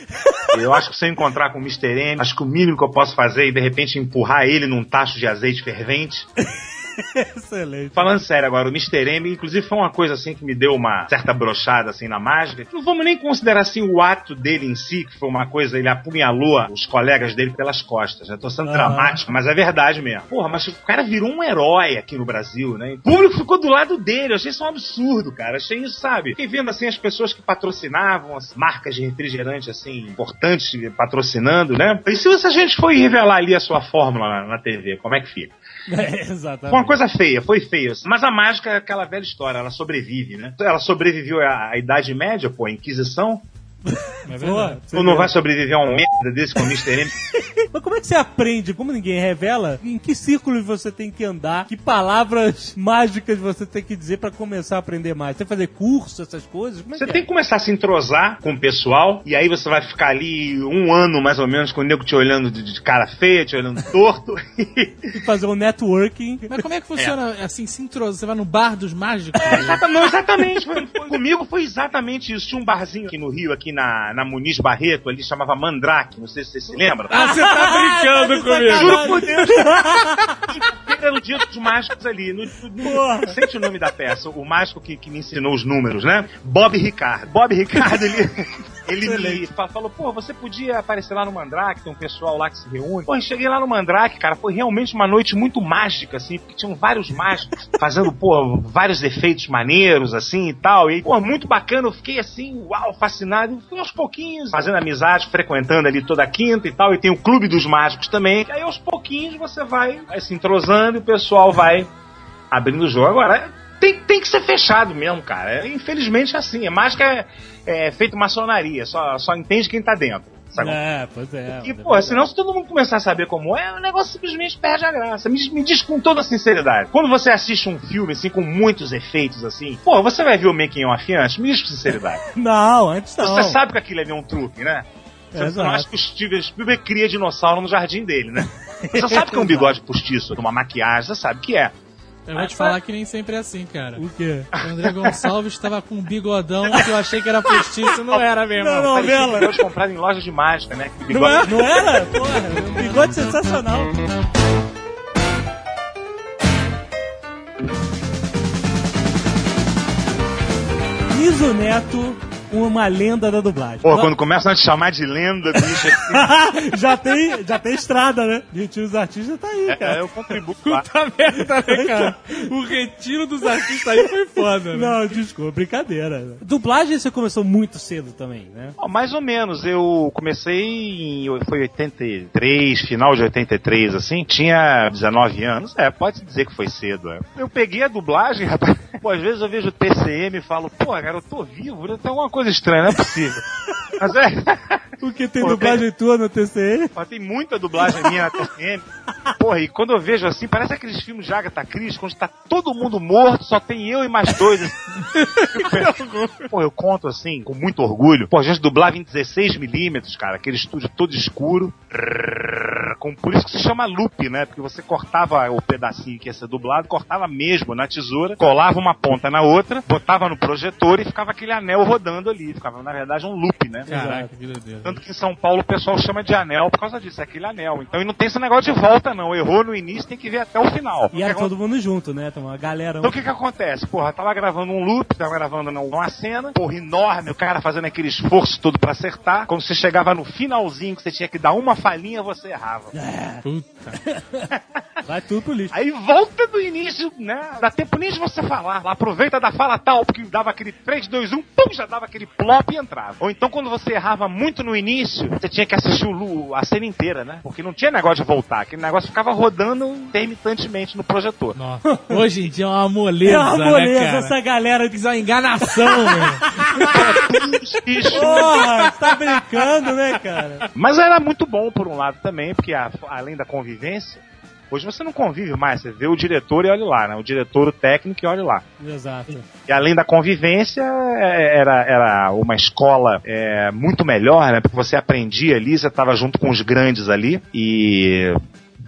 Eu acho que se eu encontrar com o Mr. M, acho que o mínimo que eu posso fazer é de repente empurrar ele num tacho de azeite fervente. Excelente. Falando sério agora, o Mr. M, inclusive foi uma coisa assim que me deu uma certa brochada assim na mágica. Não vamos nem considerar assim o ato dele em si, que foi uma coisa, ele apunhalou os colegas dele pelas costas. Já tô sendo dramático, mas é verdade mesmo. Porra, mas o cara virou um herói aqui no Brasil, né? O público ficou do lado dele. Eu achei isso um absurdo, cara. Achei isso, sabe? Fiquei vendo assim as pessoas que patrocinavam as marcas de refrigerante assim importantes patrocinando, né? E se a gente for revelar ali a sua fórmula na, na TV, como é que fica? É, exatamente. Foi uma coisa feia, foi feio. Mas a mágica é aquela velha história, ela sobrevive, né? Ela sobreviveu à, à Idade Média, pô, a Inquisição. É verdade. você Ou não vai sobreviver a um merda desse com o Mr. M? Mas como é que você aprende? Como ninguém revela? Em que círculos você tem que andar? Que palavras mágicas você tem que dizer pra começar a aprender mais? Tem que fazer curso, essas coisas? Como é Você que tem que começar a se entrosar com o pessoal, e aí você vai ficar ali um ano mais ou menos com o nego te olhando de, de cara feia, te olhando torto. é? fazer um networking? Mas como é que funciona assim, se entrosar? Você vai no bar dos mágicos? É, exata- não, exatamente. Comigo foi exatamente isso. Tinha um barzinho aqui no Rio, aqui na, na Muniz Barreto, ali chamava Mandrake, não sei se você se lembra. Ah, você tá brincando comigo. Juro por Deus. Era o dia dos mágicos ali. No, no, no, sente o nome da peça, o mágico que, que me ensinou os números, né? Bob Ricardo. Bob Ricardo, ele, ele me fa- falou, pô, você podia aparecer lá no Mandrake, tem um pessoal lá que se reúne. Pô, eu cheguei lá no Mandrake, cara, foi realmente uma noite muito mágica, assim, porque tinham vários mágicos fazendo, pô, vários efeitos maneiros, assim, e tal. E, pô, muito bacana, eu fiquei assim, uau, fascinado. E fui aos pouquinhos, fazendo amizade, frequentando ali toda quinta e tal. E tem o Clube dos Mágicos também. E aí, aos pouquinhos, você vai, vai se entrosando e o pessoal vai abrindo o jogo. Agora, tem, tem que ser fechado mesmo, cara. Infelizmente é assim. A mágica é, é feito maçonaria, só, só entende quem tá dentro. Sabe? É, pois é. E, é pô, senão se todo mundo começar a saber como é, o negócio simplesmente perde a graça. Me, me diz com toda sinceridade. Quando você assiste um filme, assim, com muitos efeitos, assim, pô, você vai ver o making off antes? Me diz com sinceridade. Não, antes não. Você sabe que aquilo ali é um truque, né? Você Exato. não acha que o Steven Spielberg cria dinossauro no jardim dele, né? Você sabe que é um bigode postiço, uma maquiagem, você sabe que é. Eu vou te falar que nem sempre é assim, cara. O quê? O André Gonçalves estava com um bigodão que eu achei que era postiço, não era mesmo. Não, não. Novela. bigode comprado em loja de mágica, né? Não, é? não era? Porra, um bigode sensacional. Niso Neto, uma lenda da dublagem. Pô, quando começam a te chamar de lenda, bicho, já, tem, já tem estrada, né? Retiro dos artistas tá aí, é, cara. eu contribuo. Puta merda, né, cara? O retiro dos artistas aí foi foda, né? Não, desculpa, brincadeira. Dublagem você começou muito cedo também, né? Ó, mais ou menos, eu comecei em. Foi 83, final de 83, assim. Tinha 19 anos. É, pode dizer que foi cedo. É. Eu peguei a dublagem, rapaz. Pô, às vezes eu vejo o TCM e falo, pô, cara, eu tô vivo, tem alguma coisa estranha, não é possível. Mas é. Porque tem Pô, dublagem tua no TCE? Ó, tem muita dublagem minha na TCM. Porra, e quando eu vejo assim, parece aqueles filmes de Agatha Christie, quando tá todo mundo morto, só tem eu e mais dois. assim. Pô, eu conto assim, com muito orgulho. Pô, a gente dublava em 16mm, cara, aquele estúdio todo escuro. Com, por isso que se chama loop, né? Porque você cortava o pedacinho que ia ser dublado, cortava mesmo na tesoura, colava uma ponta na outra, botava no projetor e ficava aquele anel rodando ali. Ficava, na verdade, um loop, né? Caraca, que doideira. Tanto que em São Paulo o pessoal chama de anel por causa disso, é aquele anel. Então e não tem esse negócio de volta, não. Errou no início, tem que ver até o final. E era todo mundo junto, né? Tem uma galera. Então o que que acontece? Porra, tava gravando um loop, tava gravando uma cena, porra, enorme, o cara fazendo aquele esforço todo pra acertar. Quando você chegava no finalzinho, que você tinha que dar uma falhinha, você errava. Puta. Vai tudo pro lixo. Aí volta do início, né? Dá tempo nem de você falar. Lá, aproveita da fala tal, porque dava aquele 3, 2, 1, pum, já dava aquele plop e entrava. Ou então quando você errava muito no início, você tinha que assistir o, lu- a cena inteira, né? Porque não tinha negócio de voltar. Aquele negócio ficava rodando intermitantemente no projetor. Nossa. Hoje em dia é uma moleza, É uma moleza né, cara? essa galera de Isso é uma enganação. Bicho. Porra, tá brincando, né, cara? Mas era muito bom por um lado também, porque a- além da convivência, hoje você não convive mais, você vê o diretor e olha lá, né? O diretor, o técnico e olha lá. Exato. E além da convivência, é, era, era uma escola é, muito melhor, né? Porque você aprendia ali, você estava junto com os grandes ali e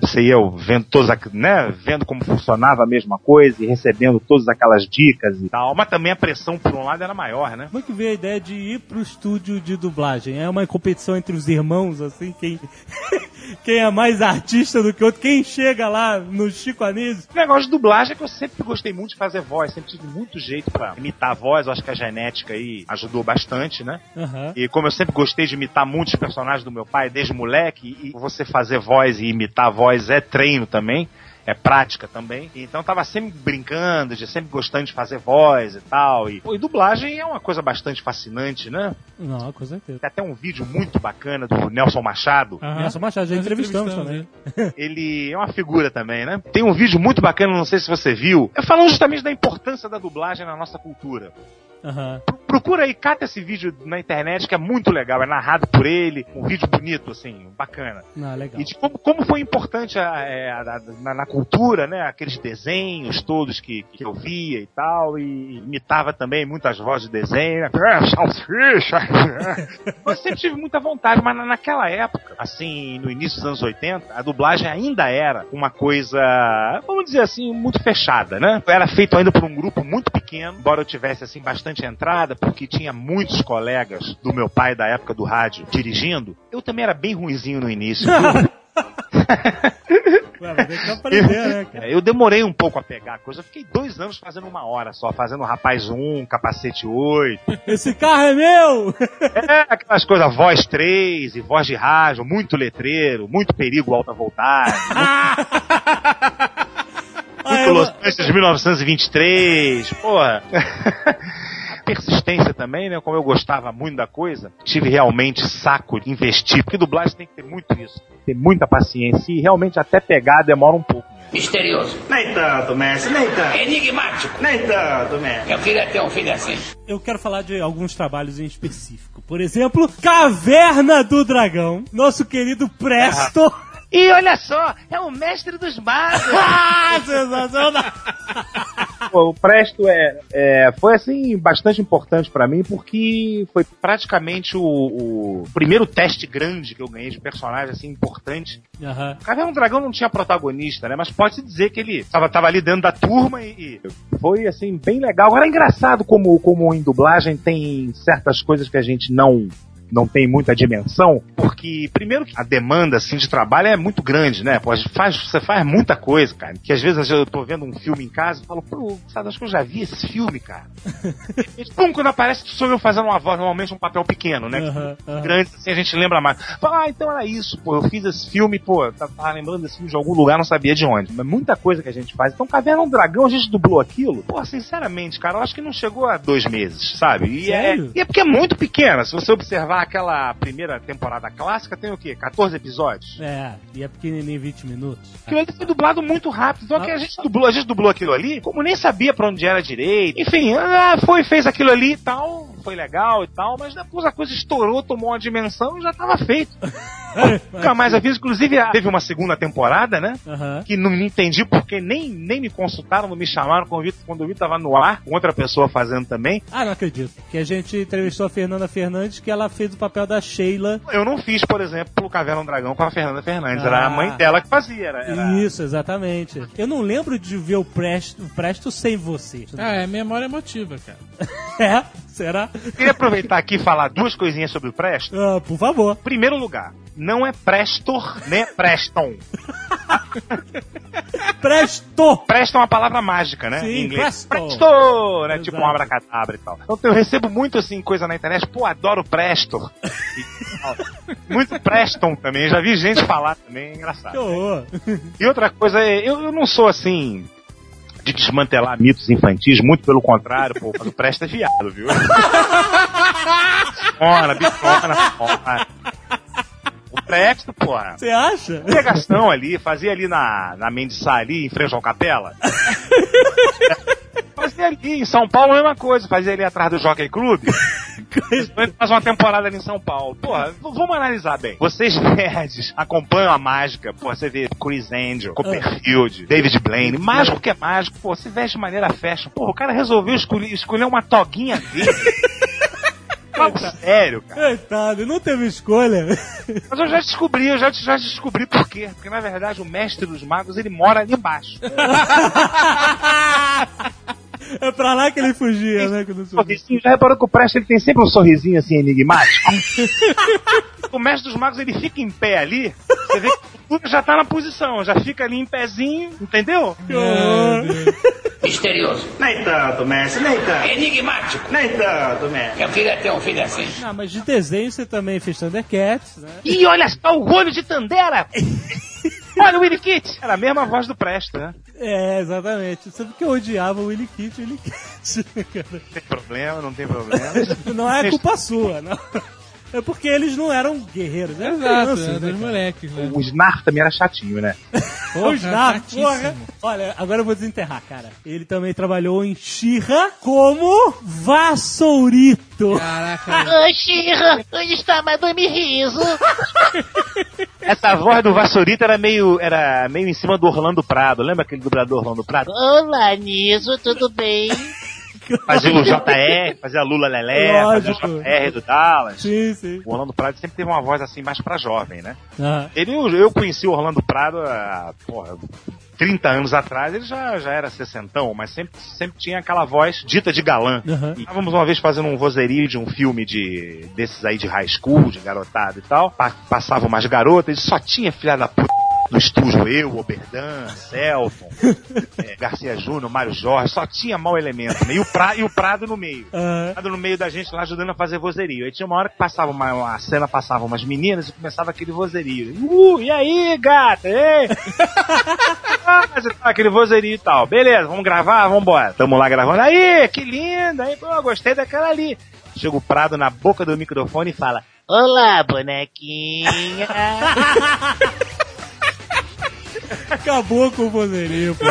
você ia vendo todas, aqu- né? Vendo como funcionava a mesma coisa e recebendo todas aquelas dicas e tal. Mas também a pressão por um lado era maior, né? Como é que veio a ideia de ir pro estúdio de dublagem? É uma competição entre os irmãos, assim, quem, quem é mais artista do que outro, quem chega lá no Chico Anísio. O negócio de dublagem é que eu sempre gostei muito de fazer voz, sempre tive muito jeito pra imitar a voz, eu acho que a genética aí ajudou bastante, né? Aham. E como eu sempre gostei de imitar muitos personagens do meu pai desde moleque, e você fazer voz e imitar a voz é treino também, é prática também. Então tava sempre brincando, de sempre gostando de fazer voz e tal. E, pô, e dublagem é uma coisa bastante fascinante, né? Não, com certeza. Tem até um vídeo muito bacana do Nelson Machado. Aham. Nelson Machado, já Nós entrevistamos também. ele. Ele é uma figura também, né? Tem um vídeo muito bacana, não sei se você viu. É falando justamente da importância da dublagem na nossa cultura. Aham. Procura aí, cata esse vídeo na internet que é muito legal, é narrado por ele, um vídeo bonito, assim, bacana. Ah, legal. E de como, como foi importante a- é, a- a- na, na cultura, né? Aqueles desenhos todos que, que eu via e tal, e imitava também muitas vozes de desenho. né? "Ah, Salsicha! eu sempre tive muita vontade, mas na- naquela época, assim, no início dos anos 80, a dublagem ainda era uma coisa, vamos dizer assim, muito fechada, né? Era feito ainda por um grupo muito pequeno, embora eu tivesse, assim, bastante entrada, porque tinha muitos colegas do meu pai da época do rádio dirigindo. Eu também era bem ruinzinho no início. Ué, que aprender, né, cara? É, eu demorei um pouco a pegar a coisa. Eu fiquei dois anos fazendo uma hora só, fazendo Rapaz 1, Capacete 8. Esse carro é meu! É, aquelas coisas, voz 3 e voz de rádio, muito letreiro, muito perigo alta voltagem, Ah, muito eu- Los Angeles 1923, porra. Persistência também, né? Como eu gostava muito da coisa, tive realmente saco de investir, porque dublagem tem que ter muito isso, ter muita paciência e realmente até pegar demora um pouco. Misterioso. Nem tanto, mestre, nem tanto. Enigmático. Nem tanto, mestre. Eu queria ter um filho assim. Eu quero falar de alguns trabalhos em específico. Por exemplo, Caverna do Dragão. Nosso querido Presto. E olha só, é o mestre dos magos! Ah, sensacional! O Presto é, é, foi assim bastante importante pra mim porque foi praticamente o, o primeiro teste grande que eu ganhei de personagem assim importante. Aham. Caverna do Dragão não tinha protagonista, né? Mas pode se dizer que ele tava, tava ali dentro da turma e, e foi assim bem legal. Agora é engraçado como como em dublagem tem certas coisas que a gente não não tem muita dimensão, porque, primeiro, que a demanda, assim, de trabalho é muito grande, né? Pô, faz, você faz muita coisa, cara. Que às vezes eu tô vendo um filme em casa e falo, pô, sabe, acho que eu já vi esse filme, cara. e, pum, quando aparece, sou eu fazendo uma voz, normalmente um papel pequeno, né? Aham, aham. Grande, assim, a gente lembra mais. Fala, ah, então era isso, pô, eu fiz esse filme, pô, tava lembrando desse filme de algum lugar, não sabia de onde. Mas muita coisa que a gente faz. Então, Caverna do Dragão, a gente dublou aquilo. Pô, sinceramente, cara, eu acho que não chegou a dois meses, sabe? E é, Sério? e é porque é muito pequena. Se você observar aquela primeira temporada clássica, tem o quê? 14 episódios? É, e é pequenininho 20 minutos. Aquilo ali foi dublado muito rápido. Então aqui a gente dublou, a gente dublou aquilo ali, como nem sabia pra onde era direito. Enfim, foi, fez aquilo ali e tal, foi legal e tal, mas depois a coisa estourou, tomou uma dimensão e já tava feito. Nunca mais aviso. Inclusive, ah, teve uma segunda temporada, né? Aham. Que não entendi porque nem, nem me consultaram, não me chamaram quando o Vitor- quando o Vitor tava no ar, com outra pessoa fazendo também. Ah, não acredito. Que a gente entrevistou a Fernanda Fernandes, que ela fez o papel da Sheila. Eu não fiz, por exemplo, o Caverna do Dragão com a Fernanda Fernandes. Era Ah. a mãe dela que fazia. Era, era- Isso, exatamente. Eu não lembro de ver o Presto, o Presto sem você. Ah, é memória emotiva, cara. É? Será? Queria aproveitar aqui e falar duas coisinhas sobre o Presto. Ah, por favor. Primeiro lugar, não é Prestor, nem Preston. Presto! Preston é uma palavra mágica, né? Sim, em inglês. presto. Presto! Né? Tipo um abracadabra e tal. Então eu recebo muito assim coisa na internet, pô, adoro Prestor. Tal. muito Preston também, já vi gente falar também, é Que engraçado. horror. E outra coisa, eu, eu não sou assim de desmantelar mitos infantis, muito pelo contrário, pô, mas o Presto é viado, viu? Bichona, bichona, bichona. O Presto, porra. Você acha? Pegação ali, fazia ali na, na Mendissá ali, em frente ao Capela. fazia ali, em São Paulo a mesma coisa, fazia ali atrás do Jockey Club. Faz uma temporada ali em São Paulo. Porra, vamos analisar bem. Vocês nerds acompanham a mágica. Pô, você vê Chris Angel, Copperfield, David Blaine. Mágico que é mágico. Pô, se veste de maneira fashion. Pô, o cara resolveu escolher, escolher uma toguinha dele. Fala sério, cara. Coitado, não teve escolha. Mas eu já descobri, eu já, já descobri por quê. Porque na verdade o mestre dos magos ele mora ali embaixo. É pra lá que ele fugia, né? Quando sorrisinho. Já reparou que o Presto ele tem sempre um sorrisinho assim enigmático? o mestre dos magos ele fica em pé ali, você vê que já tá na posição, já fica ali em pezinho, entendeu? Horror. Misterioso. Nem tanto, mestre, nem tanto. Enigmático. Nem tanto, mestre. Eu queria ter um filho assim. Não, mas de desenho você também fez Thundercats, né? E olha só o olho de Tandera! Olha o Willy Kit! Era a mesma voz do Presto, né? É, exatamente. Sabe que eu odiava o Willy Kit, o Willy Kit, cara. Não tem problema, não tem problema. Não é culpa sua, não. É porque eles não eram guerreiros, eram Exato, crianças, é, né, moleques, né? O Snarf também era chatinho, né? Os Nar, chatíssimo. porra. Olha, agora eu vou desenterrar, cara. Ele também trabalhou em Xirra como vassourito. Caraca, Ô, Xirra, onde está Madame Riso? Essa voz do Vassourito era meio, era meio em cima do Orlando Prado. Lembra aquele dublador Orlando Prado? Olá, Niso, tudo bem? Fazia o JR, fazia a Lula Lelé, fazia o JR do Dallas. Sim, sim. O Orlando Prado sempre teve uma voz assim mais pra jovem, né? Ah, Ele, eu, eu conheci o Orlando Prado há, porra, 30 anos atrás, ele já, já era sessentão, mas sempre, sempre tinha aquela voz dita de galã. Aham. E estávamos uma vez fazendo um vozerio de um filme de desses aí de high school, de garotada e tal. Pa- passavam umas garotas, e só tinha filha da puta no estúdio, eu, Oberdan, Celton, eh, Garcia Júnior, Mário Jorge, só tinha mau elemento, né? E o, pra, e o Prado no meio. ah, Prado no meio da gente lá ajudando a fazer vozerio. Aí tinha uma hora que passava uma, uma cena, passavam umas meninas e começava aquele vozerio. Uh, e aí, gata? Ei! Ah, aquele vozerio e tal. Beleza, vamos gravar? Vambora. Tamo lá gravando. Aí, que linda! Aí, pô, gostei daquela ali. Chega o Prado na boca do microfone e fala: Olá, bonequinha. acabou com o vozerio, pô.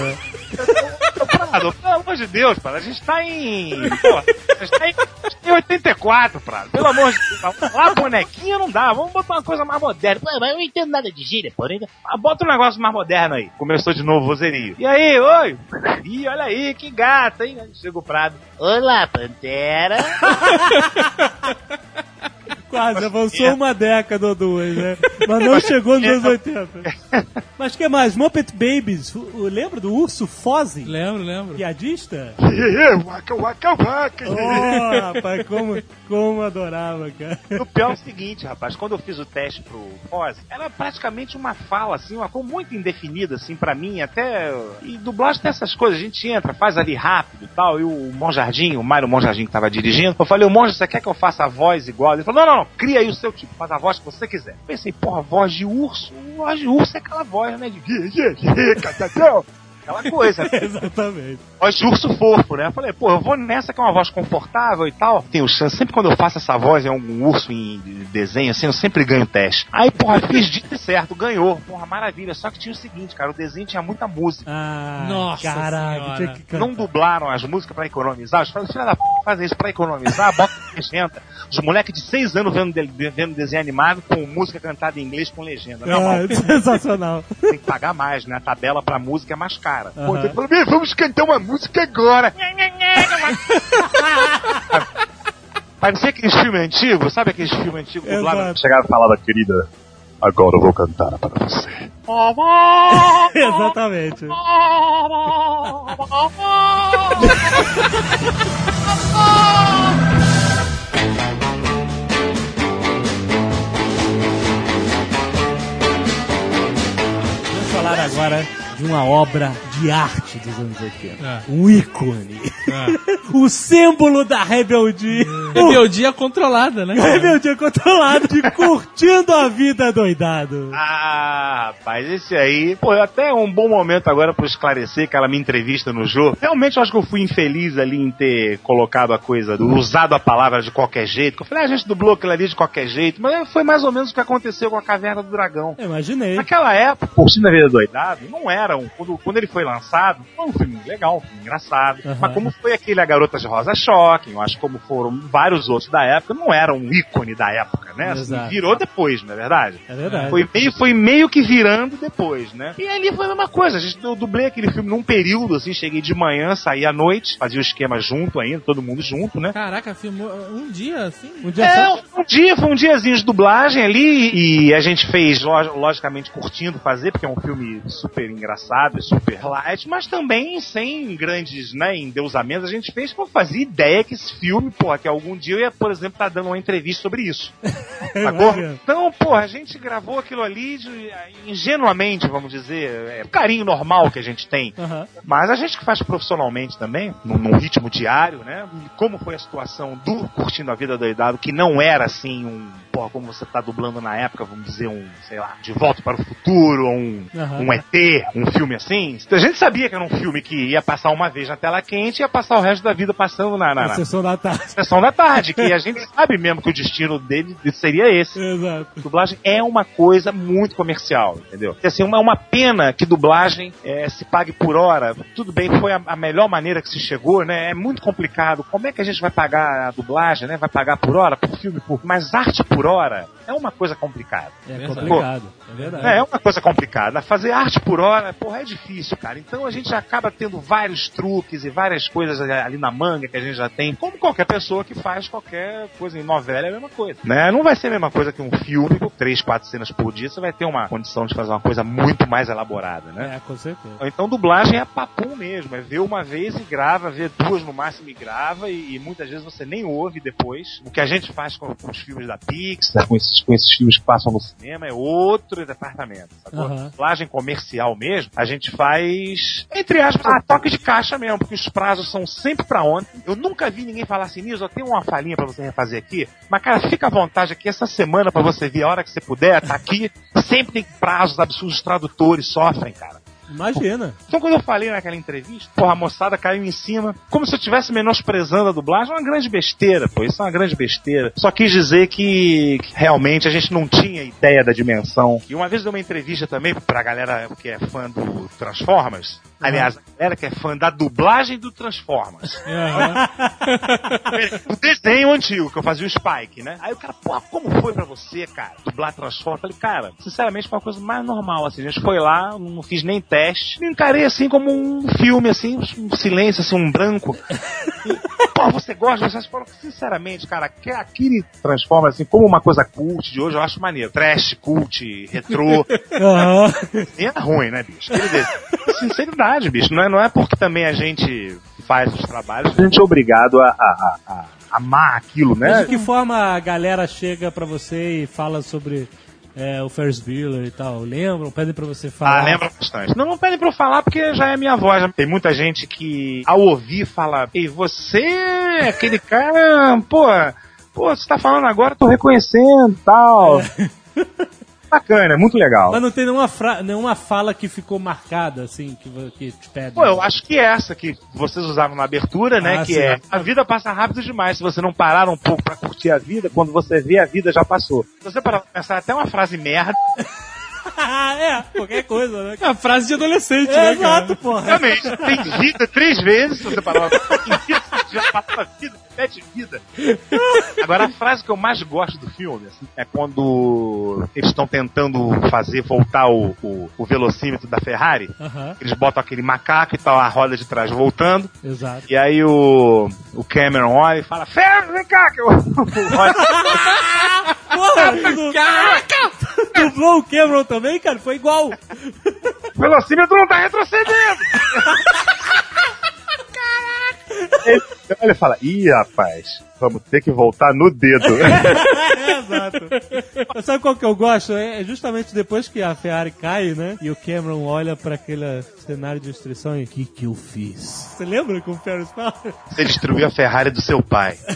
Prado, pelo amor de Deus, Prado, a gente tá em. Pô, a gente tá em, a gente tá em 84, Prado. Pelo amor de Deus. Lá, bonequinha não dá. Vamos botar uma coisa mais moderna. Pô, mas eu não entendo nada de gíria, porém. Ah, bota um negócio mais moderno aí. Começou de novo o vozerio. E aí, oi? Ih, olha aí, que gata, hein? Chega o Prado. Olá, Pantera. Quase, avançou uma década ou duas, né? Mas não chegou nos anos 80. Mas que mais? Muppet Babies. Lembra do urso Fozzie? Lembro, lembro. Piadista? Waka, waka, waka. Oh, rapaz, como, como adorava, cara. O pior é o seguinte, rapaz, quando eu fiz o teste pro Foz, era praticamente uma fala, assim, uma coisa muito indefinida, assim, pra mim, até. E dublagem tem essas coisas, a gente entra, faz ali rápido e tal, e o Monjardim, o Mário Monjardim que tava dirigindo, eu falei, o Monja, você quer que eu faça a voz igual? Ele falou, não, não, não, cria aí o seu tipo, faz a voz que você quiser. Pensei, porra, voz de urso, voz de urso é aquela voz, né, de. Aquela coisa, né? Exatamente. voz de urso fofo, né? Eu falei, pô, eu vou nessa que é uma voz confortável e tal. Tenho chance, sempre quando eu faço essa voz em algum urso em desenho, assim, eu sempre ganho teste. Aí, porra, fiz dito e certo, ganhou. Porra, maravilha. Só que tinha o seguinte, cara, o desenho tinha muita música. Ah, Nossa caralho. Não dublaram as músicas pra economizar. Os filhos da p fazem isso pra economizar, bota legenda. Os moleques de 6 anos vendo, de- vendo desenho animado com música cantada em inglês com legenda. Não, Ah, sensacional. tem que pagar mais, né? A tabela pra música é mais cara. Pô, falar, "Bem, vamos cantar uma música agora. Parecia aqueles filmes antigos, sabe aqueles filmes antigos dublados? Exato. Chegava e falava, querida, agora eu vou cantar para você. Exatamente. Vamos falar agora de uma obra de arte dos anos 80. É. Um ícone. o símbolo da rebeldia. Rebeldia controlada, né? cara? Rebeldia controlado de curtindo a vida doidado. Ah, rapaz, esse aí, pô, até um bom momento agora pra eu esclarecer aquela minha entrevista no jogo. Realmente eu acho que eu fui infeliz ali em ter colocado a coisa, do, usado a palavra de qualquer jeito. Eu falei, ah, a gente dublou aquilo ali de qualquer jeito, mas foi mais ou menos o que aconteceu com a Caverna do Dragão. Eu imaginei. Naquela época, Curtindo a Vida Doidado, não era um. Quando, quando ele foi lançado, foi um filme legal, um filme engraçado. Aham. Mas como foi aquele A Garota de Rosa Choque, eu acho como foram vários outros da época, não era um ícone da época, né? Assim, virou depois, não é verdade? É verdade. Foi meio, foi meio que virando depois, né? E ali foi a mesma coisa. A gente, eu dublei aquele filme num período, assim, cheguei de manhã, saí à noite, fazia o esquema junto ainda, todo mundo junto, né? Caraca, filmou um dia assim? Um dia É, só- um dia, foi um diazinho de dublagem ali e a gente fez, lo- logicamente, curtindo fazer, porque é um filme super engraçado e super light, mas também sem grandes, né, endeusamentos. A gente fez porque eu fazia ideia que esse filme, porra, que algum dia eu ia, por exemplo, estar dando uma entrevista sobre isso. Sacou? Então, porra, a gente gravou aquilo ali de- ingenuamente, vamos dizer, é, o carinho normal que a gente tem. Aham. Mas a gente que faz profissionalmente também, num, num ritmo diário, né? E Como foi a situação do Curtindo a Vida Doidado, que não era assim um, porra, como você tá dublando na época, vamos dizer, um, sei lá, De Volta para o Futuro, ou um, Aham. um ET, um filme assim. A gente sabia que era um filme que ia passar uma vez na tela quente e ia passar o resto da vida passando na, na, Na sessão da tarde. sessão da tarde, que a gente sabe mesmo que o destino dele seria esse. Exato. Dublagem é uma coisa muito comercial, entendeu? E, assim, uma, uma pena que dublagem eh, se pague por hora. Tudo bem, foi a, a melhor maneira que se chegou, né? É muito complicado. Como é que a gente vai pagar a dublagem, né? Vai pagar por hora, por filme, por... Mas arte por hora é uma coisa complicada. É Verdade. complicado. É verdade. É, é uma coisa complicada. Fazer arte por hora, porra, é difícil, cara. Então a gente acaba tendo vários truques e várias coisas ali na manga que a gente já tem. Como qualquer pessoa que faz qualquer coisa em novela é a mesma coisa. Né? Não vai ser a mesma coisa que um filme com três, quatro cenas por dia. Você vai ter uma condição de fazer uma coisa muito mais elaborada, né? É, com certeza. Então dublagem é papum mesmo, é ver uma vez e grava, ver duas no máximo e grava, e, e muitas vezes você nem ouve depois. O que a gente faz com, com os filmes da Pixar, com esses, com esses filmes que passam no cinema, é outro departamento. Sacou? Dublagem comercial mesmo, a gente faz, entre aspas, a toque de caixa mesmo, porque os prazos são sempre pra ontem. Eu nunca vi ninguém falar assim, Nils, eu tenho uma falinha pra você refazer aqui, mas cara, fica à vontade aqui essa semana pra você vir a hora que você puder, tá aqui. Sempre tem prazos absurdos, os tradutores sofrem, cara. Imagina. Então, quando eu falei naquela entrevista, porra, a moçada caiu em cima, como se eu estivesse menosprezando a dublagem. É uma grande besteira, pô. Isso é uma grande besteira. Só quis dizer que, que realmente a gente não tinha ideia da dimensão. E uma vez deu uma entrevista também pra galera que é fã do Transformers. Aliás, a galera que é fã da dublagem do Transformers. Aham. o desenho antigo, que eu fazia o Spike, né? Aí o cara, pô, como foi pra você, cara, dublar Transformers? Eu falei, cara, sinceramente foi uma coisa mais normal, assim. A gente foi lá, não fiz nem teste. Me encarei assim como um filme, assim, um silêncio, assim, um branco. Pô, você gosta? Você fala, sinceramente, cara, que aquele transforma assim como uma coisa cult de hoje, eu acho maneiro. Trash, cult, retrô. E é ruim, né, bicho? Sinceridade, bicho. Não é, não é porque também a gente faz os trabalhos que a gente é obrigado a, a, a- a amar aquilo, Mas né? de que forma a galera chega pra você e fala sobre é, o Ferris Bueller e tal? Lembram? Pedem pra você falar? Ah, lembra bastante. Não, não pedem pra eu falar porque já é minha voz. Tem muita gente que, ao ouvir, fala: Ei, você, é aquele cara, pô, pô, você tá falando agora, eu tô reconhecendo e tal. Bacana, é muito legal. Mas não tem nenhuma, fra- nenhuma fala que ficou marcada, assim, que, que te pedem. Pô, eu acho que é essa que vocês usaram na abertura, né? Ah, que sim. é a vida passa rápido demais. Se você não parar um pouco pra curtir a vida, quando você vê a vida já passou. Se você parar pra pensar até uma frase merda, é, qualquer coisa, né? É uma frase de adolescente, É, né, exato, cara? porra. realmente, tem vida três vezes, se você parar pra já passou a vida, sete vida. Agora, a frase que eu mais gosto do filme assim, é quando eles estão tentando fazer voltar o, o, o velocímetro da Ferrari. Eles botam aquele macaco e tal, a roda de trás voltando. exato. E aí o, o Cameron olha e fala, Ferro, vem cá, que eu... Porra, tu, Caraca! Dublou o Cameron também, cara? Foi igual. o velocímetro não tá retrocedendo. Ele olha fala, ih, rapaz, vamos ter que voltar no dedo. É, exato. Mas Sabe qual que eu gosto? É justamente depois que a Ferrari cai, né? E o Cameron olha pra aquele cenário de destruição e o que que eu fiz? Você lembra como o Ferris fala? Você destruiu a Ferrari do seu pai.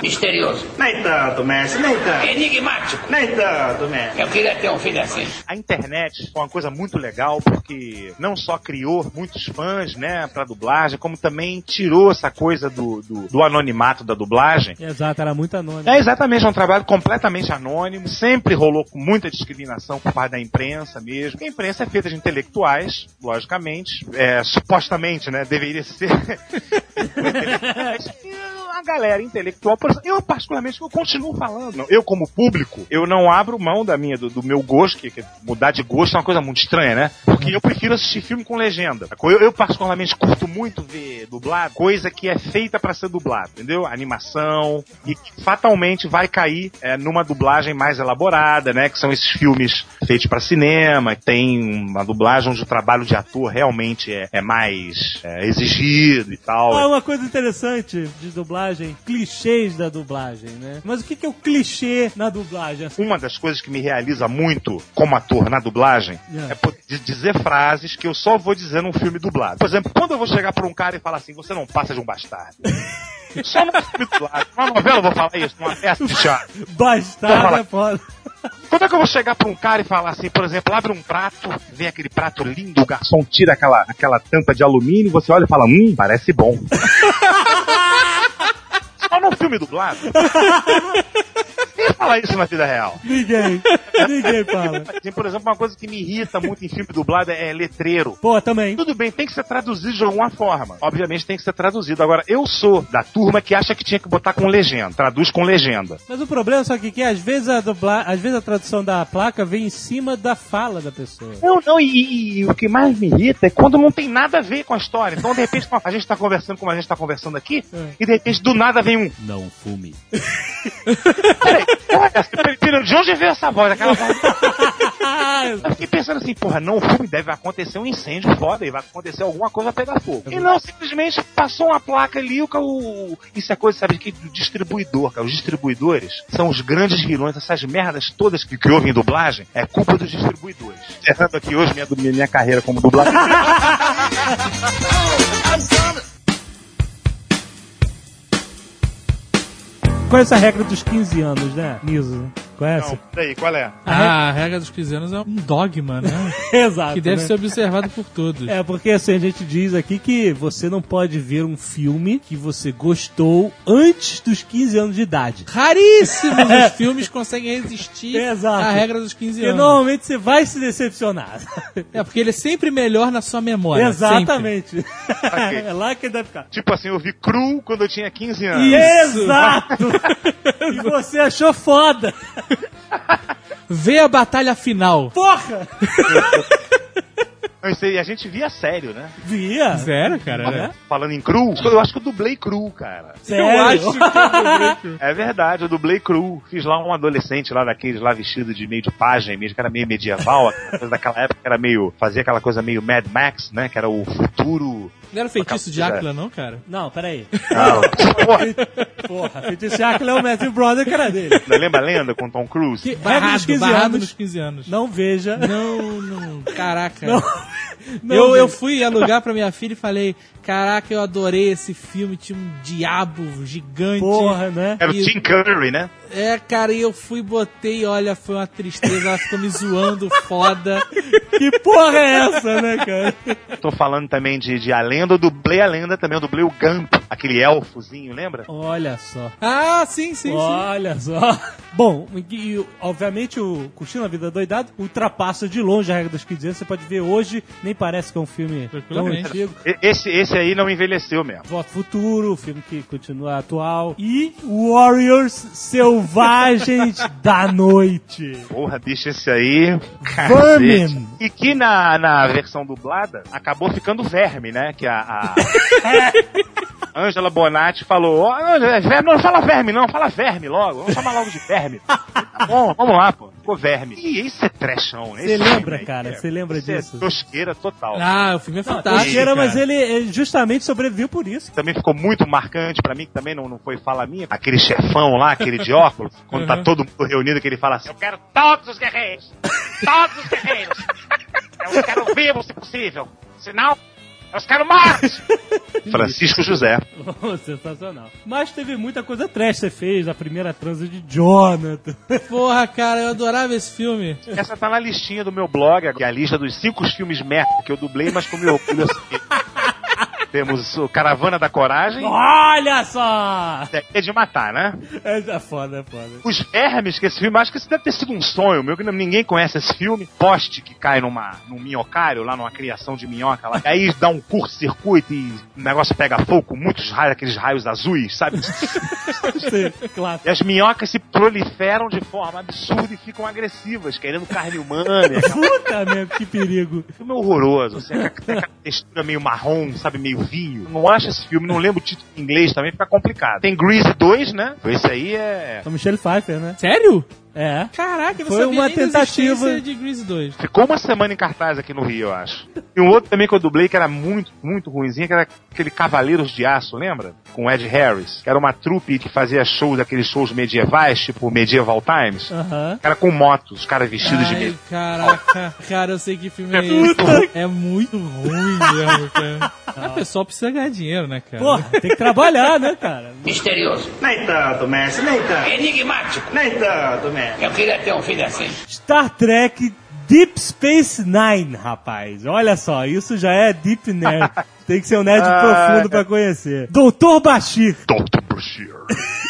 Misterioso. Nem tanto, mestre, nem tanto. Enigmático. Nem tanto, mestre. Eu queria ter um filho assim. A internet foi uma coisa muito legal porque não só criou muitos fãs, né, pra dublagem, como também tirou essa coisa do, do, do anonimato da dublagem. Exato, era muito anônimo. É exatamente, é um trabalho completamente anônimo, sempre rolou com muita discriminação por parte da imprensa mesmo. A imprensa é feita de intelectuais, logicamente, é, supostamente, né, deveria ser. A galera intelectual, por exemplo, eu particularmente, eu continuo falando, eu como público, eu não abro mão da minha, do, do meu gosto, que, que mudar de gosto é uma coisa muito estranha, né? Porque eu prefiro assistir filme com legenda. Eu, eu particularmente curto muito ver dublado, coisa que é feita pra ser dublado, entendeu? Animação, e que fatalmente vai cair é, numa dublagem mais elaborada, né? Que são esses filmes feitos pra cinema, que tem uma dublagem onde o trabalho de ator realmente é, é mais é, exigido e tal. Ah, uma coisa interessante de dublagem, clichês da dublagem, né? Mas o que é o clichê na dublagem? Assim, Uma das coisas que me realiza muito como ator na dublagem Yeah. é poder dizer frases que eu só vou dizer num filme dublado. Por exemplo, quando eu vou chegar pra um cara e falar assim, você não passa de um bastardo. Só num filme dublado. Numa novela eu vou falar isso, numa peça de teatro. Bastardo é foda. Quando é que eu vou chegar pra um cara e falar assim, por exemplo, abre um prato, vem aquele prato lindo, o garçom tira aquela, aquela tampa de alumínio, você olha e fala, hum, parece bom. Só num filme dublado. Quem fala isso na vida real? Ninguém. Ninguém fala. Por exemplo, uma coisa que me irrita muito em filme dublado é letreiro. Pô, também. Tudo bem, tem que ser traduzido de alguma forma. Obviamente tem que ser traduzido. Agora, eu sou da turma que acha que tinha que botar com legenda. Traduz com legenda. Mas o problema, só que, que às vezes a dubla... às vezes a tradução da placa vem em cima da fala da pessoa. Não, não, e, e- e o que mais me irrita é quando não tem nada a ver com a história. Então, de repente, a gente tá conversando como a gente tá conversando aqui, É. e de repente, do nada vem um. Não fume. Peraí, de onde veio essa voz? Aquela voz. Eu fiquei pensando assim, porra, não fume, deve acontecer um incêndio foda e vai acontecer alguma coisa pegar fogo. E não, simplesmente passou uma placa ali, o, o isso é coisa, sabe, que do distribuidor, cara. Os distribuidores são os grandes vilões, essas merdas todas que, que houve em dublagem, é culpa dos distribuidores. Encerrando aqui hoje minha, minha, minha carreira como dublador. Conhece a regra dos 15 anos, né, Niso? Conhece? Não, daí, qual é? Ah, a regra dos 15 anos é um dogma, né? Exato. que deve né? ser observado por todos. É, porque assim, a gente diz aqui que você não pode ver um filme que você gostou antes dos 15 anos de idade. Raríssimos os filmes conseguem resistir Exato. à regra dos 15 Porque anos. normalmente você vai se decepcionar. É, porque ele é sempre melhor na sua memória. Exatamente. Ok. é lá que ele deve ficar. Tipo assim, eu vi cru quando eu tinha 15 anos. Isso. Exato! e você achou foda! Vê a batalha final. Porra! E a gente via sério, né? Via. Sério, cara? É? Falando em cru, eu acho que eu dublei cru, cara. Sério? Eu acho que eu É verdade, eu dublei cru. Fiz lá um adolescente lá daqueles lá vestido de meio de página, mesmo que era meio medieval, aquela coisa daquela época que era meio. fazia aquela coisa meio Mad Max, né? Que era o futuro. Não era feitiço de Áquila, não, cara? Não, peraí. Não, porra, Porra, Feitiço Áquila é o Matthew Brother que era dele. lembra a lenda com Tom Cruise? Que- Barrado, dos 15 barrado anos. nos 15 anos. Não veja. Não, não. Caraca. Não. Não eu, eu fui alugar pra minha filha e falei: Caraca, eu adorei esse filme. Tinha um diabo gigante. Porra, né? Era o E- Tim Curry, né? É, cara, e eu fui, botei, olha, foi uma tristeza. Ela ficou me zoando foda. Que porra é essa, né, cara? Tô falando também de, de A Lenda, eu dublei a lenda também, eu dublei o Gump, aquele elfozinho, lembra? Olha só. Ah, sim, sim, sim. Olha só. Bom, e, obviamente o Curtindo a Vida Doidado ultrapassa de longe a regra dos 15 anos. Você pode ver hoje, nem parece que é um filme tão antigo. E- Esse, esse aí não envelheceu mesmo. Voto Futuro, filme que continua atual. E Warriors Selvagens da Noite. Porra, bicho, esse aí. Vermin. E que na, na versão dublada acabou ficando verme, né? Que a. a... Angela Bonatti falou: "Ó, Ângela, verme, não fala verme, não, fala verme logo. Vamos chamar logo de verme. Tá bom, vamos lá, pô. Ficou verme. E isso é trechão, né? Você Esse lembra, cara? é- Você lembra isso disso? É tosqueira total. Ah, o filme é fantástico. Tosqueira, mas ele ele justamente sobreviveu por isso. Também ficou muito marcante pra mim, que também não, não foi fala minha. Aquele chefão lá, aquele de óculos, quando tá Uhum. todo mundo reunido, que ele fala assim: Eu quero todos os guerreiros. Todos os guerreiros. Eu quero vivos, se possível. Senão, eu os quero mortos. Francisco José. Sensacional. Mas teve muita coisa trash. Você fez a primeira transa de Jonathan. Porra, cara, eu adorava esse filme. Essa tá na listinha do meu blog, que é a lista dos cinco filmes merda que eu dublei, mas com meu orgulho eu sei. Temos o Caravana da Coragem, Olha só! é de matar, né? É é foda, é foda. Os Vermes, que esse filme, acho que isso deve ter sido um sonho meu, que ninguém conhece esse filme. Poste que cai numa, num minhocário, lá numa criação de minhoca lá. Aí dá um curto-circuito e o negócio pega fogo com muitos raios, aqueles raios azuis, sabe? Sim, claro. E as minhocas se proliferam de forma absurda e ficam agressivas, querendo carne humana. Puta merda, que perigo. filme é horroroso, assim, aquela textura meio marrom, sabe, meio vinho. Eu Não acho esse filme, não lembro o título em inglês também, fica complicado. Tem Grease 2, né? Esse aí é. É o Michelle Pfeiffer, né? Sério? É. Caraca, Foi sabia uma tentativa- de Grease 2. Ficou uma semana em cartaz aqui no Rio, eu acho. E um outro também que eu dublei que era muito, muito ruimzinho, que era aquele Cavaleiros de Aço, lembra? Com Ed Harris. Que era uma trupe que fazia shows, aqueles shows medievais, tipo Medieval Times. Aham. Era com motos, os caras vestidos de Ai, meio. caraca. Cara, eu sei que filme é esse. É muito ruim mesmo, cara. O pessoal precisa ganhar dinheiro, né, cara? Porra, tem que trabalhar, né, cara? Misterioso. Nem tanto, mestre, nem tanto. Enigmático. Nem tanto, mestre. Eu queria ter um filho assim. Star Trek Deep Space Nine, rapaz. Olha só, isso já é Deep Nerd. Tem que ser um nerd Ah, profundo pra conhecer. Doutor Bashir. Dr. Bashir.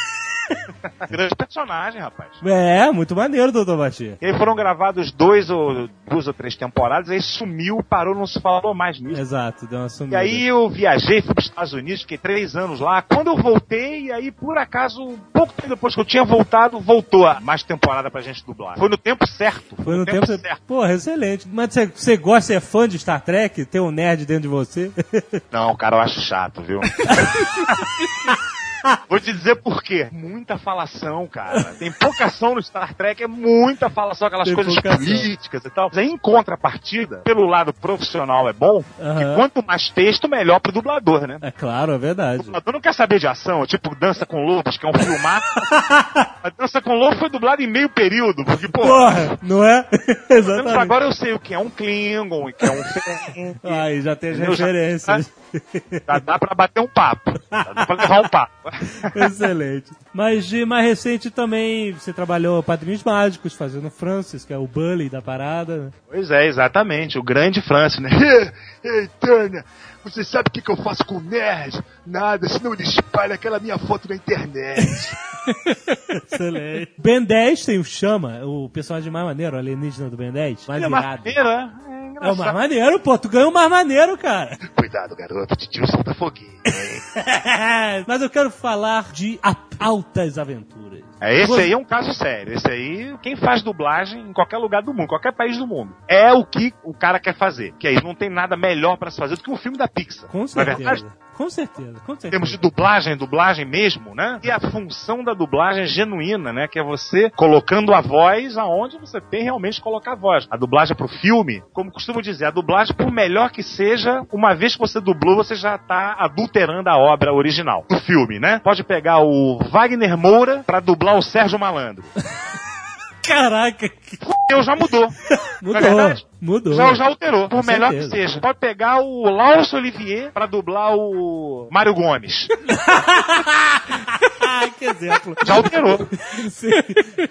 Grande personagem, rapaz. É, muito maneiro, Doutor Bashir. E aí foram gravados dois ou duas ou três temporadas, aí sumiu, parou, não se falou mais nisso. Exato, deu uma E sumida. aí eu viajei, fui para os Estados Unidos, fiquei três anos lá. Quando eu voltei, e aí por acaso, pouco tempo depois que eu tinha voltado, voltou a mais temporada pra gente dublar. Foi no tempo certo. Foi no tempo. Porra, excelente. Mas você, gosta, você é fã de Star Trek? Tem um nerd dentro de você? Não, cara, eu acho chato, viu? Vou te dizer por quê. Muita cara. Tem pouca ação no Star Trek, é muita falação, aquelas Tem coisas pouca ação. políticas e tal. Mas aí, em contrapartida, pelo lado profissional é bom, e quanto mais texto, melhor pro dublador, né? É claro, é O verdade. dublador não quer saber de ação, tipo Dança com Lobos, que é um filmar. A Dança com Lobos foi dublada em meio período, porque, pô, Porra, não é? Exatamente. agora eu sei o que é um Klingon, o que é um Aí já tem as Entendeu? Já- referências. já dá pra bater um papo, já dá pra levar um papo. Excelente. Mas de mais recente também, você trabalhou Padrinhos Mágicos, fazendo Francis, que é o bully da parada. né? Pois é, exatamente, o grande Francis, né? Ei, Tânia, você sabe o que, que eu faço com o nerd? Nada, senão ele espalha aquela minha foto na internet. Excelente. Ben 10 tem o Chama, o personagem mais maneiro, o alienígena do Ben 10. Mais Ele é virado. maneiro, né? É É o mais maneiro, pô. Tu ganhou o mais maneiro, cara. Cuidado, garoto, titio solta foguinho, hein? Mas eu quero falar de altas aventuras. É, esse aí é um caso sério. Esse aí, quem faz dublagem em qualquer lugar do mundo, qualquer país do mundo, é o que o cara quer fazer. Que aí não tem nada melhor pra se fazer do que um filme da Pixar. Com é certeza. verdade? Com certeza, com certeza. termos de dublagem, dublagem mesmo, né? E a função da dublagem genuína, né? Que é você colocando a voz aonde você tem realmente colocar a voz. A dublagem pro filme, como costumo dizer, a dublagem, por melhor que seja, uma vez que você dublou, você já tá adulterando a obra original do filme, né? Pode pegar o Wagner Moura pra dublar o Sérgio Malandro. Caraca, Eu já mudou. É mudou. verdade? Mudou. Já, já alterou, por Com melhor certeza. que seja. Pode pegar o Laurence Olivier pra dublar o Mário Gomes. Ah, que exemplo. Já alterou. Sim,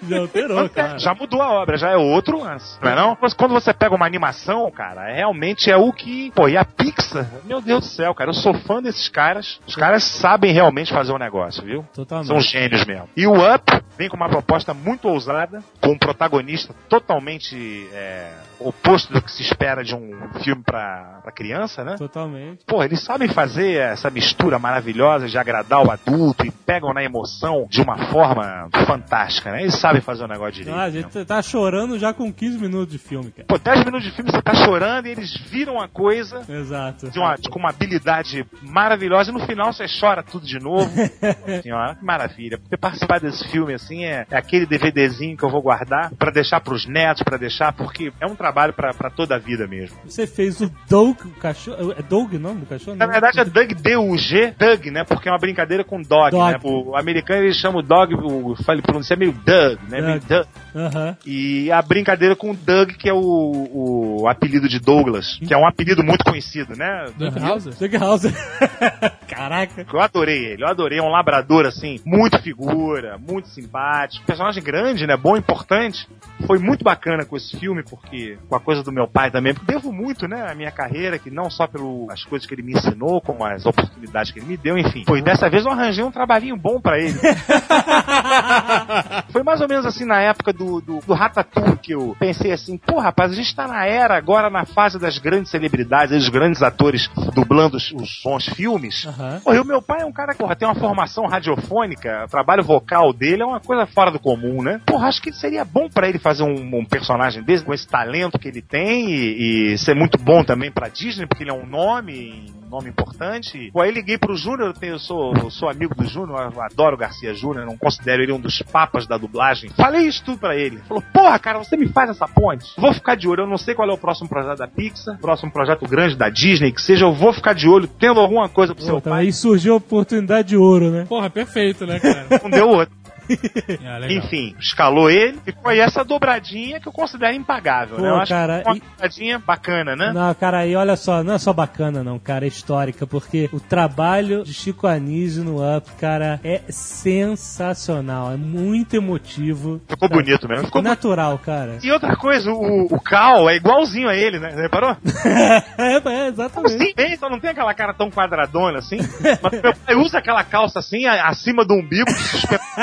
já alterou, cara. Já mudou a obra, já é outro lance. Não é não? Mas quando você pega uma animação, cara, realmente é o que. Pô, e a Pixar? Meu Deus do céu, cara, eu sou fã desses caras. Os caras sabem realmente fazer um negócio, viu? Totalmente. São gênios mesmo. E o Up vem com uma proposta muito ousada, com um protagonista totalmente é, oposto do que se espera de um filme pra, pra criança, né? Totalmente. Pô, eles sabem fazer essa mistura maravilhosa de agradar o adulto e pegam na emoção de uma forma fantástica, né? Eles sabem fazer o negócio direito. Ah, a mesmo. gente tá chorando já com 15 minutos de filme, cara. Pô, 10 minutos de filme você tá chorando e eles viram a coisa Exato. de uma, com uma habilidade maravilhosa e no final você chora tudo de novo. Senhora, que maravilha. Porque participar desse filme assim é, é aquele DVDzinho que eu vou guardar pra deixar pros netos, pra deixar, porque é um trabalho pra pra toda a vida mesmo. Você fez o Doug, o cachorro. É Doug o nome do cachorro? Na Não. verdade é Doug D-U-G, Doug, né? Porque é uma brincadeira com dog, Dog. né? O americano ele chama o dog, o fale pronunciar meio Doug, né? Meio Doug. Doug. Aham. E a brincadeira com o Doug, que é o, o apelido de Douglas, que é um apelido muito conhecido, né? Doug Hauser? Doug House. Caraca. Eu adorei ele, eu adorei. É um labrador, assim, muito figura, muito simpático. Personagem grande, né? Bom, importante. Foi muito bacana com esse filme, porque com a coisa do meu pai também. Porque devo muito, né? A minha carreira, que não só pelas coisas que ele me ensinou, como as oportunidades que ele me deu, enfim. Foi dessa vez eu arranjei um trabalhinho bom pra ele. Foi mais ou menos assim na época do, do, do Ratatouille que eu pensei assim, pô, rapaz, a gente tá na era agora, na fase das grandes celebridades, dos grandes atores dublando os, os bons filmes. Aham. Porra, e o meu pai é um cara que porra, tem uma formação radiofônica, o trabalho vocal dele é uma coisa fora do comum, né? Porra, acho que seria bom pra ele fazer um, um personagem desse, com esse talento que ele tem e, e ser muito bom também pra Disney, porque ele é um nome, um nome importante. Pô, aí liguei pro Júnior, eu, sou, eu sou amigo do Júnior, eu adoro o Garcia Júnior, não considero ele um dos papas da dublagem. Falei isso tudo pra ele. Falou, porra, cara, você me faz essa ponte? Vou ficar de olho, eu não sei qual é o próximo projeto da Pixar, próximo projeto grande da Disney, que seja, eu vou ficar de olho, tendo alguma coisa pro Pô, seu então pai. aí surgiu a oportunidade de ouro, né? Porra, perfeito, né, cara? Não deu outro. Ah. Enfim, escalou ele e foi essa dobradinha que eu considero impagável, Pô, né? Eu acho cara, que uma e- dobradinha bacana, né? Não, cara, aí olha só, não é só bacana não, cara, é histórica, porque o trabalho de Chico Anísio no Up, cara, é sensacional, é muito emotivo. Ficou bonito mesmo. Ficou bonito. natural, cara. E outra coisa, o, o Cal é igualzinho a ele, né? Reparou? é, é, exatamente. Sim, bem, só não tem aquela cara tão quadradona assim. Mas meu pai usa aquela calça assim, acima do umbigo.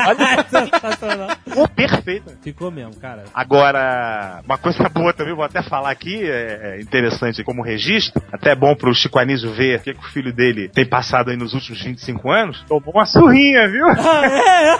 Sensacional. Ficou perfeito. Ficou mesmo, cara. Agora, uma coisa boa também, vou até falar aqui, é é interessante como registro, até é bom pro Chico Anísio ver o que, que o filho dele tem passado aí nos últimos 25 anos. Tomou uma surrinha, viu? Ah, é.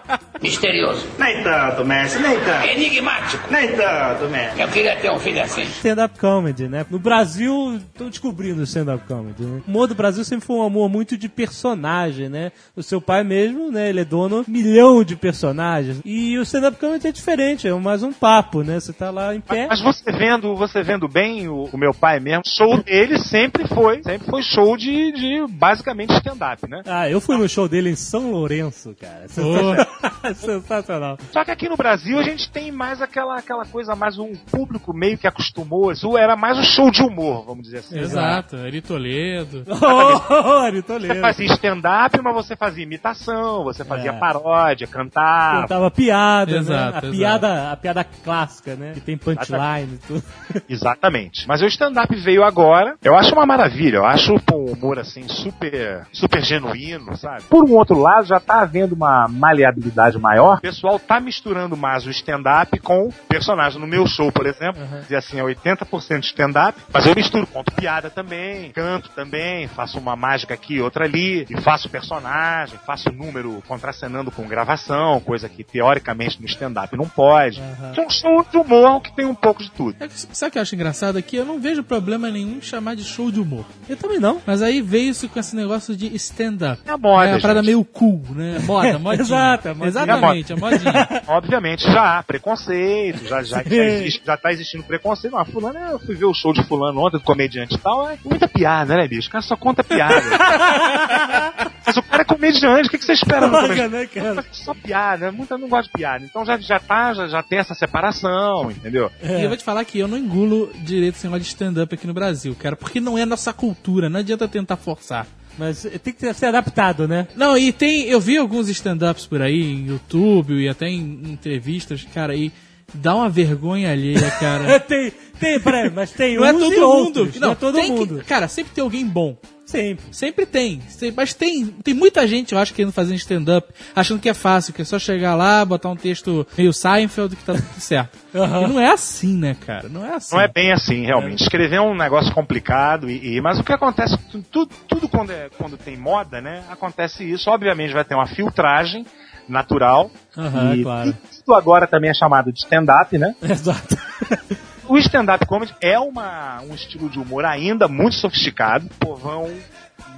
Misterioso. Nem tanto, mestre, nem tanto. Enigmático. Nem tanto, mestre. Eu queria ter um filho assim. Stand-up comedy, né? No Brasil, estão descobrindo o stand-up comedy, né? O humor do Brasil sempre foi um amor muito de personagem, né? O seu pai mesmo, né? Ele é dono de um milhão de personagens. E o stand-up comedy é diferente, é mais um papo, né? Você tá lá em pé. Mas você vendo, você vendo bem o, o meu pai mesmo, show dele sempre foi, sempre foi show de, de basicamente stand-up, né? Ah, eu fui no show dele em São Lourenço, cara. Sensacional. Sensacional. Só que aqui no Brasil a gente tem mais aquela, aquela coisa, mais um público meio que acostumou. Isso era mais um show de humor, vamos dizer assim. Exato, Eri Toledo. Oh, Ari Você Toledo. fazia stand-up, mas você fazia imitação, você fazia É. paródia, cantava. Contava piada, Exato, né? A exato. piada, a piada clássica, né? Que tem punchline e tudo. Exatamente. Mas o stand-up veio agora. Eu acho uma maravilha. Eu acho um humor assim super, super genuíno, sabe? Por um outro lado, já tá havendo uma maleabilidade maior, o pessoal tá misturando mais o stand-up com o personagem. No meu show, por exemplo, dizer assim, é 80% stand-up, mas eu misturo, conto piada também, canto também, faço uma mágica aqui, outra ali, e faço personagem, faço número contracenando com gravação, coisa que teoricamente no stand-up não pode. É um show de humor que tem um pouco de tudo. É que- Sabe o que eu acho engraçado aqui? Eu não vejo problema nenhum em chamar de show de humor. Eu também não. Mas aí veio isso com esse negócio de stand-up. É a moda, É uma parada gente. meio cool, né? Moda, modinha. Exato, é modinha. Exatamente, a modinha. Obviamente já há preconceito, já, já, já, existe, já tá existindo preconceito. Ah, fulano, eu fui ver o show de fulano ontem, do comediante e tal, é muita piada, né, bicho? O cara só conta piada. Mas o cara é comediante, o que, que você espera do Droga, comediante? né, cara? Só piada, muita não gosta de piada. Então já, já tá, já, já tem essa separação, entendeu? E eu vou te falar que eu não engulo direito esse negócio de stand-up aqui no Brasil, cara, porque não é nossa cultura, não adianta tentar forçar. Mas tem que ser adaptado, né? Não, e tem. Eu vi alguns stand-ups por aí, em YouTube e até em entrevistas, cara, e dá uma vergonha alheia, cara. tem, tem, peraí, mas tem Não é uns todo e mundo. outros, Não, é todo tem que- mundo. cara, sempre tem alguém bom. Sempre. Sempre tem. Sempre- mas tem, tem muita gente, eu acho, querendo fazer stand-up, achando que é fácil, que é só chegar lá, botar um texto meio Seinfeld que tá tudo certo. Aham. E não é assim, né, cara? Não é assim. Não é bem assim, realmente. Escrever é um negócio complicado, e, e- mas o que acontece, tu- tudo, tudo quando, é- quando tem moda, né? Acontece isso. Obviamente vai ter uma filtragem natural. Aham, e claro. isso agora também é chamado de stand-up, né? Exato. O stand-up comedy é uma, um estilo de humor ainda muito sofisticado. O povão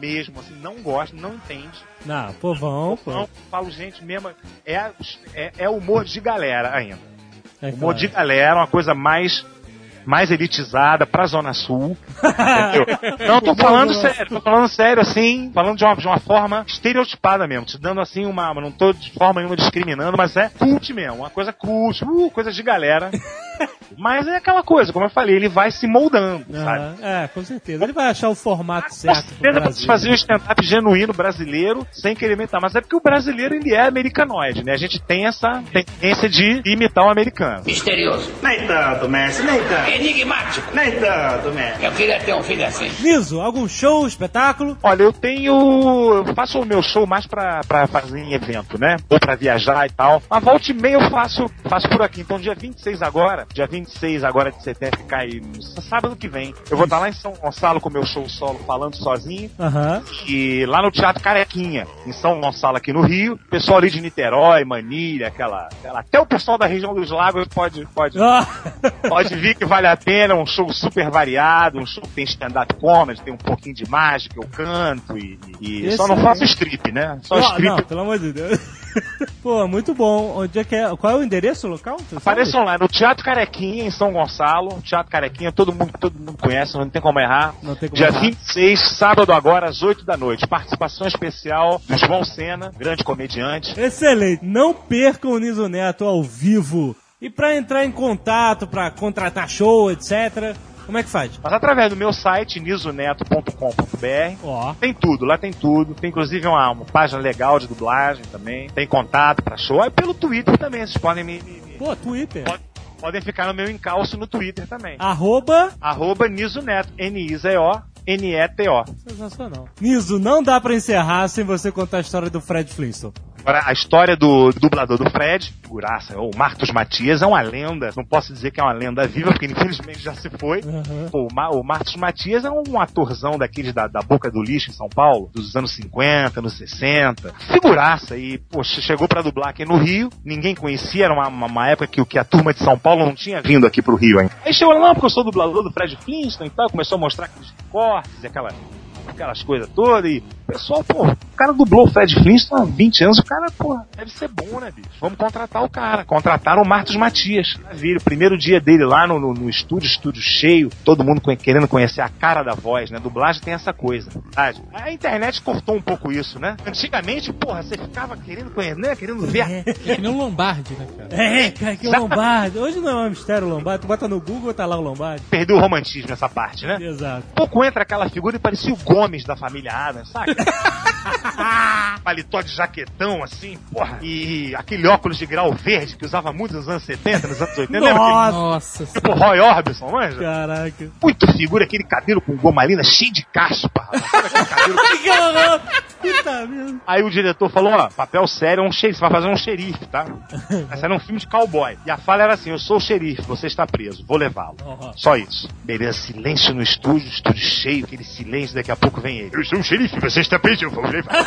mesmo, assim, não gosta, não entende. Não, povão, pô. Não, falo, gente, mesmo. É, é, é humor de galera ainda. É Humor claro. de galera, uma coisa mais mais elitizada pra Zona Sul. entendeu? Não, tô falando sério, tô falando sério, assim, falando de uma, de uma forma estereotipada mesmo, te dando assim uma. Não tô de forma nenhuma discriminando, mas é cult mesmo, uma coisa cult, uh, coisa de galera. Mas é aquela coisa, como eu falei, ele vai se moldando, sabe? Aham, É, com certeza. Ele vai achar o formato Com certo pro certeza você fazer um stand-up genuíno brasileiro sem querer imitar, mas é porque o brasileiro ele é americanoide, né? A gente tem essa tendência de imitar o americano. Misterioso. Nem tanto, mestre, nem tanto. Enigmático. Nem tanto, mestre. Eu queria ter um filho assim. Niso, algum show, espetáculo? Olha, eu tenho. Eu faço o meu show mais pra, pra fazer em evento, né? Ou pra viajar e tal. A volta e meia eu faço, faço por aqui. Então, dia 26 agora, dia 26 agora de setembro, que cai no sábado que vem, eu vou estar lá em São Gonçalo com o meu show solo falando sozinho. Aham. E lá no Teatro Carequinha, em São Gonçalo, aqui no Rio. Pessoal ali de Niterói, Manilha, aquela. aquela até o pessoal da região dos lagos pode, pode, Ah. Pode vir que vale a pena, um show super variado, um show que tem stand-up comedy, tem um pouquinho de mágica, eu canto e, e só não é- faço strip, né? Só Não, strip. não, pelo amor de Deus. Pô, muito bom. Onde é que é? Qual é o endereço local? Apareçam lá no Teatro Carequinha, em São Gonçalo. Teatro Carequinha, todo mundo, todo mundo conhece, não tem como errar. Tem como Dia errar. 26, sábado agora, às 8 da noite. Participação especial do João Senna, grande comediante. Excelente. Não percam o Niso Neto ao vivo. E pra entrar em contato, pra contratar show, etc., como é que faz? Mas através do meu site, nisoneto.com.br. Ó. Tem tudo, lá tem tudo. Tem inclusive uma, uma página legal de dublagem também. Tem contato pra show. É pelo Twitter também, vocês podem me, me- Pô, Twitter. Pode- podem ficar no meu encalço no Twitter também. Arroba. Arroba Niso Neto, N-I-Z-O, N-E-T-O. Sensacional. Niso, não dá pra encerrar sem você contar a história do Fred Flintstone. Agora, a história do dublador do Fred, figuraça, o Marcos Matias, é uma lenda. Não posso dizer que é uma lenda viva, porque infelizmente já se foi. Uhum. Pô, o, Ma- o Marcos Matias é um atorzão daqueles da, da boca do lixo em São Paulo, dos anos 50, anos 60. Figuraça. E, poxa, chegou pra dublar aqui no Rio, ninguém conhecia, era uma, uma- época que, que a turma de São Paulo não tinha vindo aqui pro Rio ainda. Aí chegou lá, não, porque eu sou dublador do Fred Flintstone e tal, começou a mostrar aqueles cortes, aquela, aquelas coisas todas, e pessoal, pô, o cara dublou o Fred Flintstone há 20 anos, o cara, pô, deve ser bom, né, bicho? Vamos contratar o cara. Contrataram o Marcos Matias. Maravilha, o primeiro dia dele lá no, no, no estúdio, estúdio cheio, todo mundo querendo conhecer a cara da voz, né? Dublagem tem essa coisa. A internet cortou um pouco isso, né? Antigamente, porra, você ficava querendo conhecer, né? Querendo ver a É que nem um Lombardi, né, cara? É, cara, que Lombardi. Hoje não é um mistério Lombardi. Tu bota no Google, tá lá o Lombardi. perdeu o romantismo nessa parte, né? Exato. pouco entra aquela figura e parecia o Gomes da família Adams, sabe? Paletó de jaquetão, assim, porra. E aquele óculos de grau verde que usava muito nos anos 70, nos anos 80. Lembra? Nossa, Nossa Tipo Roy Orbison, manja? caraca. Muito figura, aquele cabelo com gomalina cheio de caspa. cabelo. Aí o diretor falou, ó, papel sério é um xerife, você vai fazer um xerife, tá? Esse era um filme de cowboy. E a fala era assim, eu sou o xerife, você está preso, vou levá-lo. Uhum. Só isso. Beleza, silêncio no estúdio, estúdio cheio, aquele silêncio, daqui a pouco vem ele. Eu sou o xerife, você está preso, eu vou levá-lo.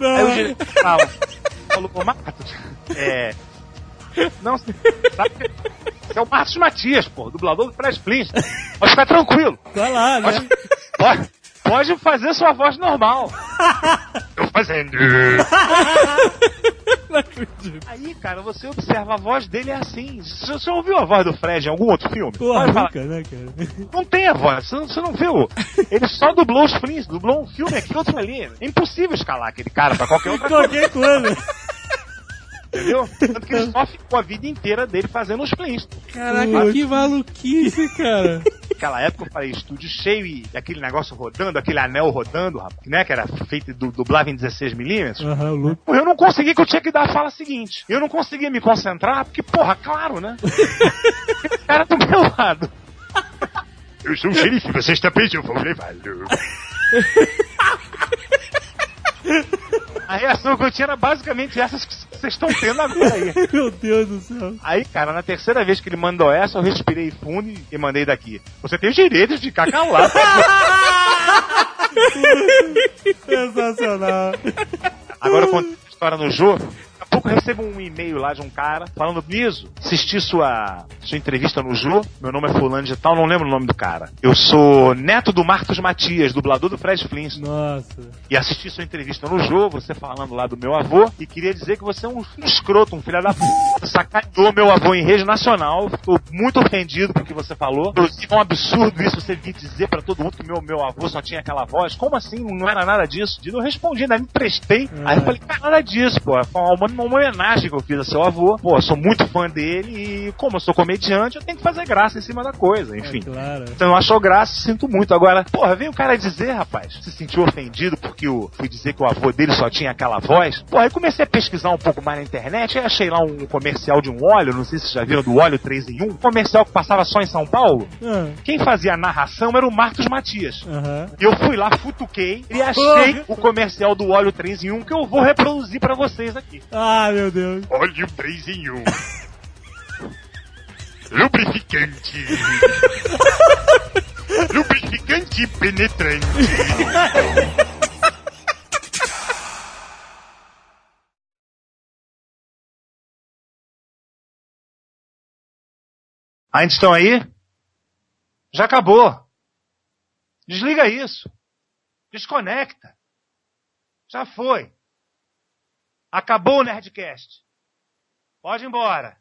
Aí o diretor fala, falou, ô Marcos, é... Não, sabe, você é o Marcos Matias, pô, dublador do Fred Flintstone. Pode ficar tranquilo. Tá lá, né? Pode, pode, pode fazer sua voz normal. Tô fazendo. Aí, cara, você observa, a voz dele é assim. Você você ouviu a voz do Fred em algum outro filme? Falar. nunca, né, cara? Não tem a voz, você não, você não viu. Ele só dublou os Flintstones, dublou um filme aqui, outro ali. É impossível escalar aquele cara pra qualquer outra coisa, Qualquer coisa. Entendeu? Tanto que ele só ficou a vida inteira dele fazendo os Flintstones. Caraca, que maluquice, cara. Naquela época eu falei estúdio cheio e aquele negócio rodando, aquele anel rodando, rapaz, né? Que era feito do dublava em 16mm. Aham, o Luke. Eu não consegui, que eu tinha que dar a fala seguinte. Eu não conseguia me concentrar, porque, porra, claro, né? Esse cara do meu lado. Eu sou o xerife, você está preso, eu vou levá-lo. A reação que eu tinha era basicamente essas que vocês estão tendo agora aí. Meu Deus do céu. Aí, cara, na terceira vez que ele mandou essa, eu respirei fundo e- mandei daqui. Você tem o direito de ficar calado. Sensacional. Agora eu conto a história no jogo. Pouco eu recebo um e-mail lá de um cara falando, Niso, assisti sua, sua entrevista no Jô, meu nome é fulano de tal, não lembro o nome do cara. Eu sou neto do Marcos Matias, dublador do Fred Flintstone. Nossa. E assisti sua entrevista no Jô, você falando lá do meu avô, e queria dizer que você é um, um escroto, um filho da p. Sacaneou meu avô em rede nacional. Tô muito ofendido com o que você falou. Inclusive, é um absurdo isso você vir dizer pra todo mundo que meu, meu avô só tinha aquela voz. Como assim? Não era nada disso. Eu respondi, ainda me prestei. Aí eu falei, cara, nada disso, pô. Foi uma, uma homenagem que eu fiz a seu avô. Pô, eu sou muito fã dele e como eu sou comediante, eu tenho que fazer graça em cima da coisa, enfim. É claro. Então eu achou graça, sinto muito. Agora, porra, vem o cara dizer, rapaz, se sentiu ofendido porque eu fui dizer que o avô dele só tinha aquela voz. Porra, aí comecei a pesquisar um pouco mais na internet, aí achei lá um comercial de um óleo, não sei se vocês já viram, do óleo 3 em 1, comercial que passava só em São Paulo. Ah, Quem fazia a narração era o Marcos Matias. E eu fui lá, futuquei e achei o comercial do óleo 3 em 1 que eu vou reproduzir pra vocês aqui. Ah, meu Deus. Óleo 3 em 1. Lubrificante. Lubrificante penetrante. Ainda estão aí? Já acabou. Desliga isso. Desconecta. Já foi. Acabou o Nerdcast. Pode ir embora.